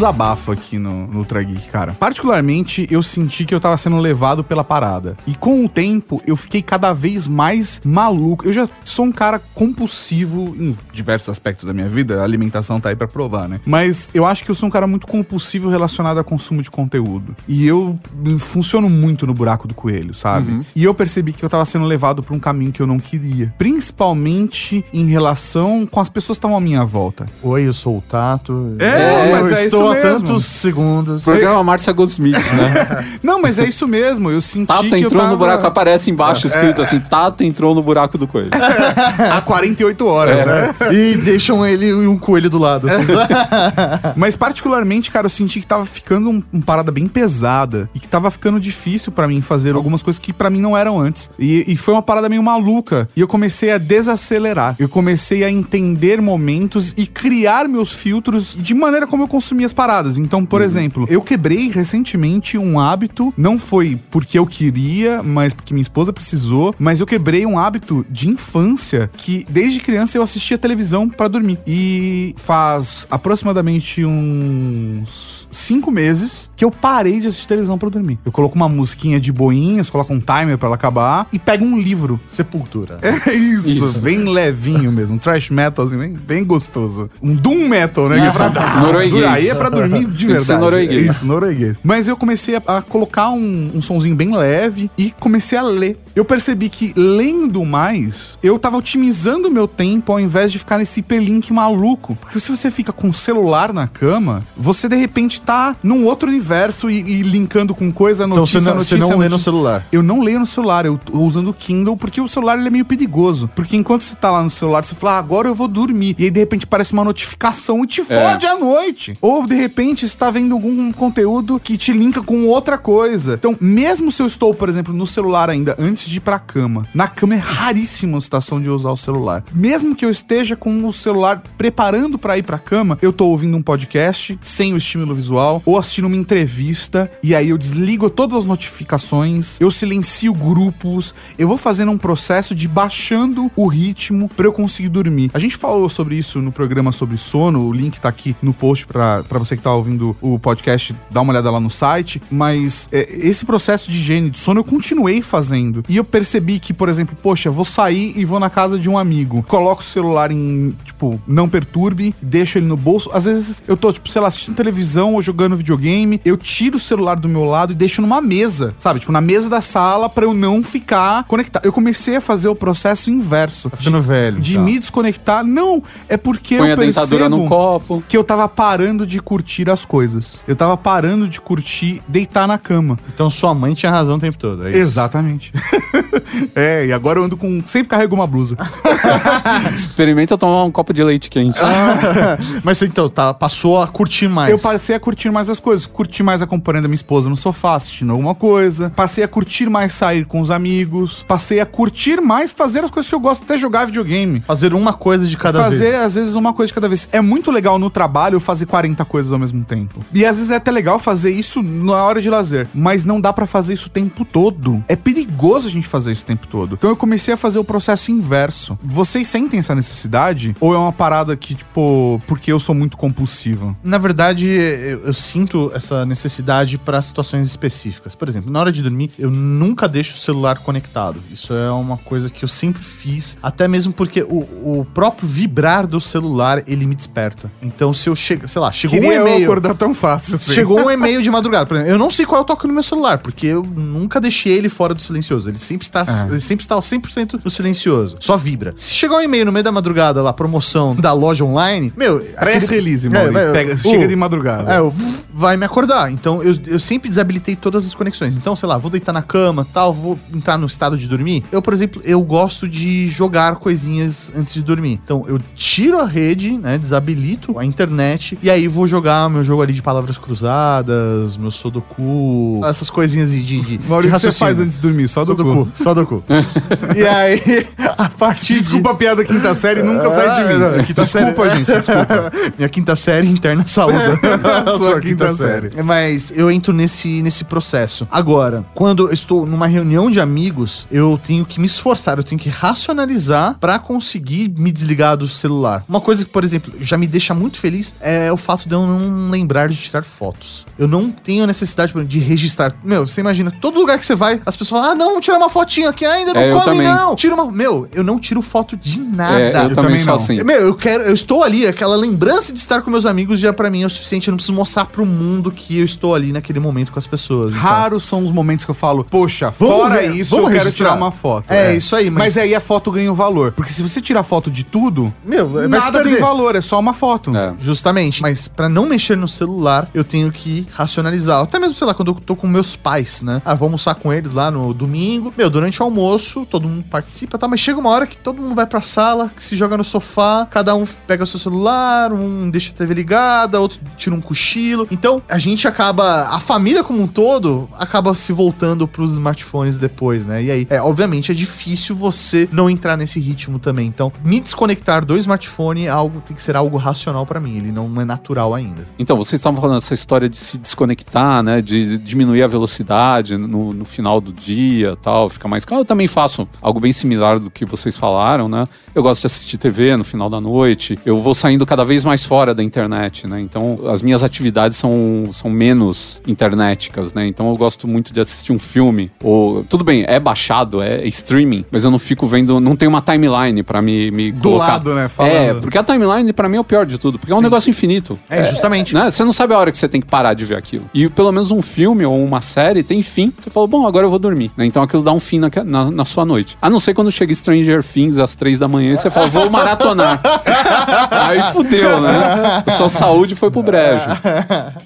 Desabafo aqui no, no Ultra Geek, cara. Particularmente, eu senti que eu tava sendo levado pela parada. E com o tempo, eu fiquei cada vez mais maluco. Eu já sou um cara compulsivo em diversos aspectos da minha vida. A alimentação tá aí pra provar, né? Mas eu acho que eu sou um cara muito compulsivo relacionado a consumo de conteúdo. E eu funciono muito no buraco do coelho, sabe? Uhum. E eu percebi que eu tava sendo levado pra um caminho que eu não queria. Principalmente em relação com as pessoas que estavam à minha volta. Oi, eu sou o Tato. É, é mas é isso mesmo. tantos segundos. Programa Márcia Goldsmith, né? Não, mas é isso mesmo. Eu senti Tato que entrou tava... no buraco, aparece embaixo é, escrito é, assim: Tato entrou no buraco do coelho. Há 48 horas, é. né? E deixam ele e um coelho do lado. Assim. mas, particularmente, cara, eu senti que tava ficando uma um parada bem pesada e que tava ficando difícil para mim fazer algumas coisas que para mim não eram antes. E, e foi uma parada meio maluca. E eu comecei a desacelerar. Eu comecei a entender momentos e criar meus filtros de maneira como eu consumia as paradas. Então, por uhum. exemplo, eu quebrei recentemente um hábito, não foi porque eu queria, mas porque minha esposa precisou, mas eu quebrei um hábito de infância que desde criança eu assistia televisão para dormir. E faz aproximadamente uns cinco meses que eu parei de assistir televisão para dormir. Eu coloco uma musiquinha de boinhas, coloco um timer para ela acabar e pego um livro. Sepultura. É isso, isso. bem levinho mesmo. Um trash metal, assim, bem, bem gostoso. Um doom metal, né? Ah, é pra, norueguês. Aí é pra dormir de verdade. Norueguês. Isso, norueguês. Mas eu comecei a, a colocar um, um sonzinho bem leve e comecei a ler. Eu percebi que lendo mais, eu tava otimizando o meu tempo ao invés de ficar nesse hiperlink maluco. Porque se você fica com o celular na cama, você de repente tá num outro universo e, e linkando com coisa, notícia, então, você não, notícia, você não notícia. lê no celular. Eu não leio no celular, eu tô usando o Kindle porque o celular ele é meio perigoso. Porque enquanto você tá lá no celular, você fala, ah, agora eu vou dormir. E aí de repente parece uma notificação e te é. fode à noite. Ou de repente você tá vendo algum conteúdo que te linka com outra coisa. Então, mesmo se eu estou, por exemplo, no celular ainda antes de ir pra cama, na cama é raríssima a situação de usar o celular. Mesmo que eu esteja com o celular preparando para ir pra cama, eu tô ouvindo um podcast sem o estímulo visual audiovisual ou assistindo uma entrevista e aí eu desligo todas as notificações, eu silencio grupos, eu vou fazendo um processo de baixando o ritmo pra eu conseguir dormir. A gente falou sobre isso no programa sobre sono, o link tá aqui no post pra você que tá ouvindo o podcast, dá uma olhada lá no site, mas é, esse processo de higiene de sono eu continuei fazendo. E eu percebi que, por exemplo, poxa, vou sair e vou na casa de um amigo, coloco o celular em, tipo, não perturbe, deixo ele no bolso. Às vezes eu tô, tipo, sei lá, assistindo televisão ou jogando videogame, eu tiro o celular do meu lado e deixo numa mesa, sabe? Tipo, na mesa da sala pra eu não ficar conectado. Eu comecei a fazer o processo inverso. Tá ficando velho. De tá. me desconectar. Não, é porque Põe eu percebo no copo. que eu tava parando de curtir as coisas. Eu tava parando de curtir deitar na cama. Então sua mãe tinha razão o tempo todo. É isso. Exatamente. é, e agora eu ando com. Sempre carrego uma blusa. Experimenta tomar um copo de leite quente. Mas então, tá, passou a curtir mais. Eu passei a curtir mais as coisas. Curti mais acompanhando a minha esposa no sofá, assistindo alguma coisa. Passei a curtir mais sair com os amigos. Passei a curtir mais fazer as coisas que eu gosto, até jogar videogame. Fazer uma coisa de cada fazer, vez. às vezes, uma coisa de cada vez. É muito legal no trabalho fazer 40 coisas ao mesmo tempo. E às vezes é até legal fazer isso na hora de lazer. Mas não dá pra fazer isso o tempo todo. É perigoso a gente fazer isso o tempo todo. Então eu comecei a fazer o processo inverso. Vocês sentem essa necessidade? Ou é uma parada que, tipo, porque eu sou muito compulsiva? Na verdade, eu, eu sinto essa necessidade para situações específicas. Por exemplo, na hora de dormir, eu nunca deixo o celular conectado. Isso é uma coisa que eu sempre fiz, até mesmo porque o, o próprio vibrar do celular, ele me desperta. Então, se eu chego, sei lá, chegou Queria um eu e-mail. acordar tão fácil assim. Chegou um e-mail de madrugada. Por exemplo, eu não sei qual é o toque no meu celular, porque eu nunca deixei ele fora do silencioso. Ele sempre está, É. ele sempre está ao 100% no silencioso. Só vibra. Se chegar um e-mail no meio da madrugada lá, promoção da loja online, meu. Press aquele- release, É, Mauri. vai- Pega- o- chega de madrugada. É, o vai me acordar. Então eu, eu sempre desabilitei todas as conexões. Então, sei lá, vou deitar na cama, tal, vou entrar no estado de dormir. Eu, por exemplo, eu gosto de jogar coisinhas antes de dormir. Então, eu tiro a rede, né, desabilito a internet e aí vou jogar meu jogo ali de palavras cruzadas, meu Sudoku, essas coisinhas de, de, de Mauri, o que você faz antes de dormir? Só do cu. Só do cu. e aí, a partir Desculpa a piada quinta série, nunca sai de Ah, não, mim. quinta desculpa, série. gente, desculpa. Minha quinta série interna saúde. Sua quinta série. Mas eu entro nesse, nesse processo. Agora, quando eu estou numa reunião de amigos, eu tenho que me esforçar, eu tenho que racionalizar pra conseguir me desligar do celular. Uma coisa que, por exemplo, já me deixa muito feliz é o fato de eu não lembrar de tirar fotos. Eu não tenho necessidade de registrar. Meu, você imagina, todo lugar que você vai, as pessoas falam: ah, não, tira uma fotinha aqui ainda, não É, eu come, também. não. Tira uma. Meu, eu não tiro foto de nada. É, eu, Eu também também não. assim. Meu, eu quero, eu estou ali, aquela lembrança de estar com meus amigos já pra mim é o suficiente, eu não preciso mostrar pro mundo que eu estou ali naquele momento com as pessoas. Raros são os momentos que eu falo, poxa, Vamos fora ver, isso, eu quero registrar. tirar uma foto. É, isso aí, mas- Mas aí a foto ganha o valor. Porque se você tirar foto de tudo, Meu, nada tem valor, é só uma foto. É. Justamente. Mas pra não mexer no celular, eu tenho que racionalizar. Até mesmo, sei lá, quando eu tô com meus pais, né? Ah, vou almoçar com eles lá no domingo. Meu, durante o almoço, todo mundo participa, tá? Mas chega uma hora que todo mundo vai pra sala, que se joga no sofá, cada um pega o seu celular, um deixa a TV ligada, outro tira um cochilo. Então, a gente acaba, a família como um todo, acaba se voltando pros smartphones depois, né? E aí, é, obviamente, é difícil você não entrar nesse ritmo também. Então, me desconectar do smartphone é algo, tem que ser algo racional pra mim. Ele não é natural ainda. Então, vocês estavam falando dessa história de se desconectar, né? De diminuir a velocidade no, no final do dia tal, fica mais calmo. Eu também faço algo bem similar do que vocês falaram, né? Eu gosto de assistir TV no final da noite. Eu vou saindo cada vez mais fora da internet, né? Então, as minhas atividades são, são menos internéticas, né? Então, eu gosto muito de assistir um filme. Ou, tudo bem, é baixado, é streaming, mas eu não fico vendo, não tem uma timeline pra me, me Do lado, né, falando. É, porque a timeline pra mim é o pior de tudo, porque é um negócio infinito. É, justamente. Né? Você não sabe a hora que você tem que parar de ver aquilo. E pelo menos um filme ou uma série tem fim. Você falou, bom, agora eu vou dormir. né? Então aquilo dá um fim na, na, na sua noite. A não ser quando chega Stranger Things às três da manhã e você fala, vou maratonar. Aí fudeu, né? Sua saúde foi pro brejo.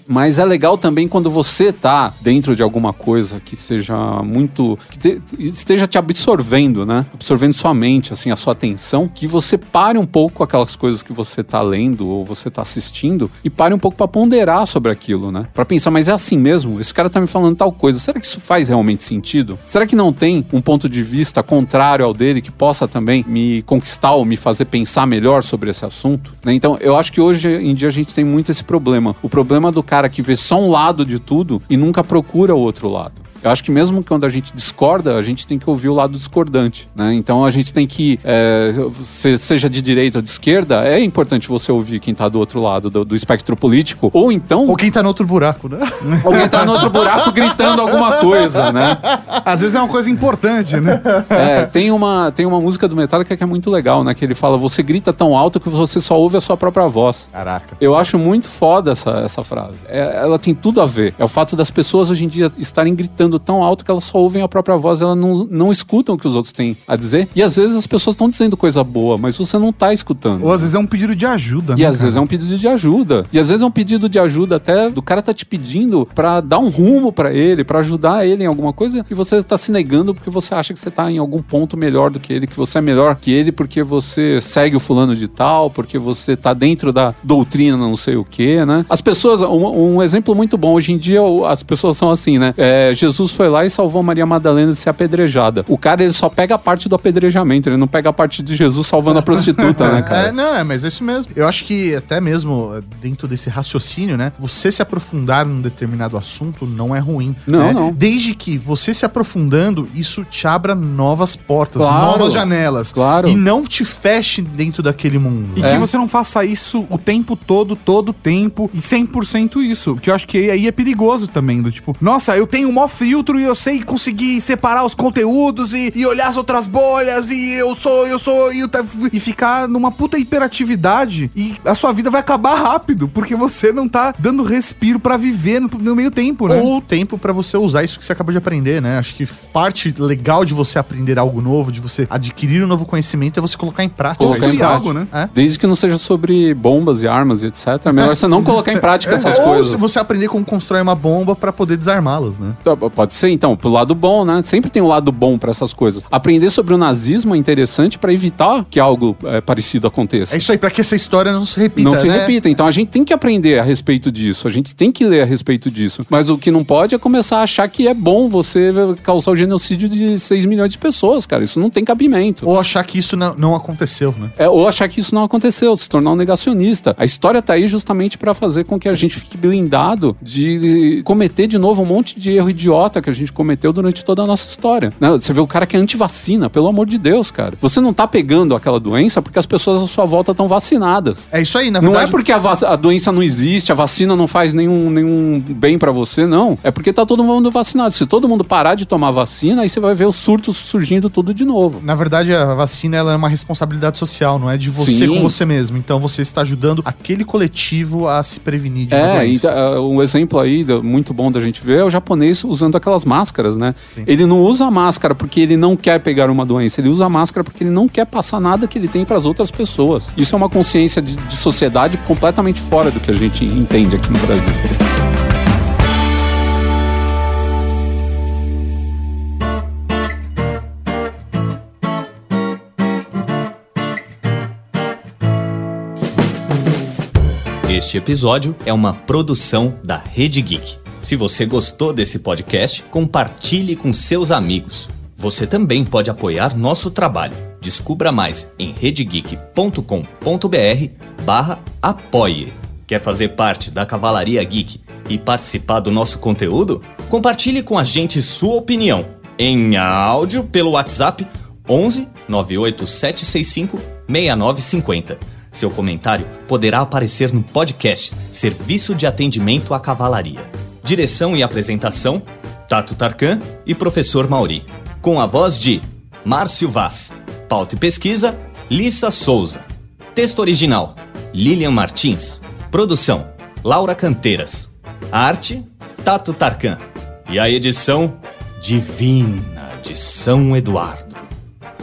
Mas é legal também quando você tá dentro de alguma coisa que seja muito. que te- esteja te absorvendo, né? Absorvendo sua mente, assim, a sua atenção, que você pare um pouco aquelas coisas que você tá lendo ou você tá assistindo e pare um pouco pra ponderar sobre aquilo, né? Pra pensar, mas é assim mesmo? Esse cara tá me falando tal coisa. Será que isso faz realmente sentido? Será que não tem um ponto de vista contrário ao dele que possa também me conquistar ou me fazer pensar melhor sobre esse assunto? né? Então, eu acho que hoje em dia a gente tem muito esse problema. O problema do cara que vê só um lado de tudo e nunca procura o outro lado. Eu acho que mesmo quando a gente discorda, a gente tem que ouvir o lado discordante, né? Então a gente tem que, é, seja de direita ou de esquerda, é importante você ouvir quem tá do outro lado do, do espectro político, ou então... Ou quem tá no outro buraco, né? Ou quem tá no outro buraco gritando alguma coisa, né? Às vezes é uma coisa importante, né? É, tem uma, tem uma música do Metallica que é muito legal, né? Que ele fala, você grita tão alto que você só ouve a sua própria voz. Caraca. Eu acho muito foda essa, essa frase. É, ela tem tudo a ver. É o fato das pessoas hoje em dia estarem gritando tão alto que elas só ouvem a própria voz, elas não, não escutam o que os outros têm a dizer. E às vezes as pessoas estão dizendo coisa boa, mas você não tá escutando. Ou às vezes é um pedido de ajuda, E né, às cara? vezes é um pedido de ajuda. E às vezes é um pedido de ajuda até do cara tá te pedindo pra dar um rumo pra ele, pra ajudar ele em alguma coisa, e você tá se negando porque você acha que você tá em algum ponto melhor do que ele, que você é melhor que ele porque você segue o fulano de tal, porque você tá dentro da doutrina não sei o que, né? As pessoas, um, um exemplo muito bom, hoje em dia as pessoas são assim, né? É, Jesus foi lá e salvou Maria Madalena de ser apedrejada. O cara, ele só pega a parte do apedrejamento, ele não pega a parte de Jesus salvando a prostituta, né, cara? É, não, é, mas é isso mesmo. Eu acho que até mesmo eh, dentro desse raciocínio, né? Você se aprofundar num determinado assunto não é ruim. Não, né? não. Desde que você se aprofundando, isso te abra novas portas, Claro. novas janelas. Claro. E não te feche dentro daquele mundo. E É. que você não faça isso o tempo todo, todo o tempo, e 100% isso. Que eu acho que aí é perigoso também, do tipo, nossa, eu tenho um maior filtro e eu sei conseguir separar os conteúdos e, e olhar as outras bolhas e eu sou, eu sou, e, eu tá- e ficar numa puta hiperatividade e a sua vida vai acabar rápido, porque você não tá dando respiro pra viver no, no meio tempo, né? Ou tempo pra você usar isso que você acabou de aprender, né? Acho que parte legal de você aprender algo novo, de você adquirir um novo conhecimento, é você colocar em prática. Em Construir algo, né? É. Desde que não seja sobre bombas e armas e etc. É melhor você não colocar em prática essas Ou coisas. se você aprender como constrói uma bomba pra poder desarmá-las, né? Pode ser, então, pro lado bom, né? Sempre tem um lado bom pra essas coisas. Aprender sobre o nazismo é interessante pra evitar que algo é, parecido aconteça. É isso aí, pra que essa história não se repita, não se né? repita. Então a gente tem que aprender a respeito disso. A gente tem que ler a respeito disso. Mas o que não pode é começar a achar que é bom você causar o genocídio de 6 milhões de pessoas, cara. Isso não tem cabimento. Ou achar que isso não, não aconteceu, né? É, ou achar que isso não aconteceu, se tornar um negacionista. A história tá aí justamente pra fazer com que a gente fique blindado de cometer de novo um monte de erro idiota que a gente cometeu durante toda a nossa história. né? Você vê o cara que é anti-vacina, pelo amor de Deus, cara. Você não tá pegando aquela doença porque as pessoas à sua volta estão vacinadas. É isso aí, na Não verdade. é porque a, a doença não existe, a vacina não faz nenhum, nenhum bem pra você, não. É porque tá todo mundo vacinado. Se todo mundo parar de tomar vacina, aí você vai ver os surtos surgindo tudo de novo. Na verdade, a vacina ela é uma responsabilidade social, não é de você Sim. com você mesmo. Então você está ajudando aquele coletivo a se prevenir de uma É, doença. uh, um exemplo aí muito bom da gente ver é o japonês usando aquelas máscaras, né? Ele não usa a máscara porque ele não quer pegar uma doença, ele usa a máscara porque ele não quer passar nada que ele tem para as outras pessoas. Isso é uma consciência de, de sociedade completamente fora do que a gente entende aqui no Brasil. Este episódio é uma produção da Rede Geek. Se você gostou desse podcast, compartilhe com seus amigos. Você também pode apoiar nosso trabalho. Descubra mais em redegeek.com.br barra apoie. Quer fazer parte da Cavalaria Geek e participar do nosso conteúdo? Compartilhe com a gente sua opinião em áudio pelo WhatsApp 11 98765 6950. Seu comentário poderá aparecer no podcast Serviço de Atendimento à Cavalaria. Direção e apresentação: Tato Tarkan e Professor Mauri. Com a voz de Márcio Vaz. Pauta e pesquisa: Lissa Souza. Texto original: Lilian Martins. Produção: Laura Canteiras. Arte: Tato Tarkan. E a edição divina de São Eduardo.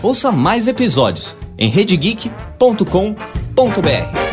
Ouça mais episódios em redegeek.com.br.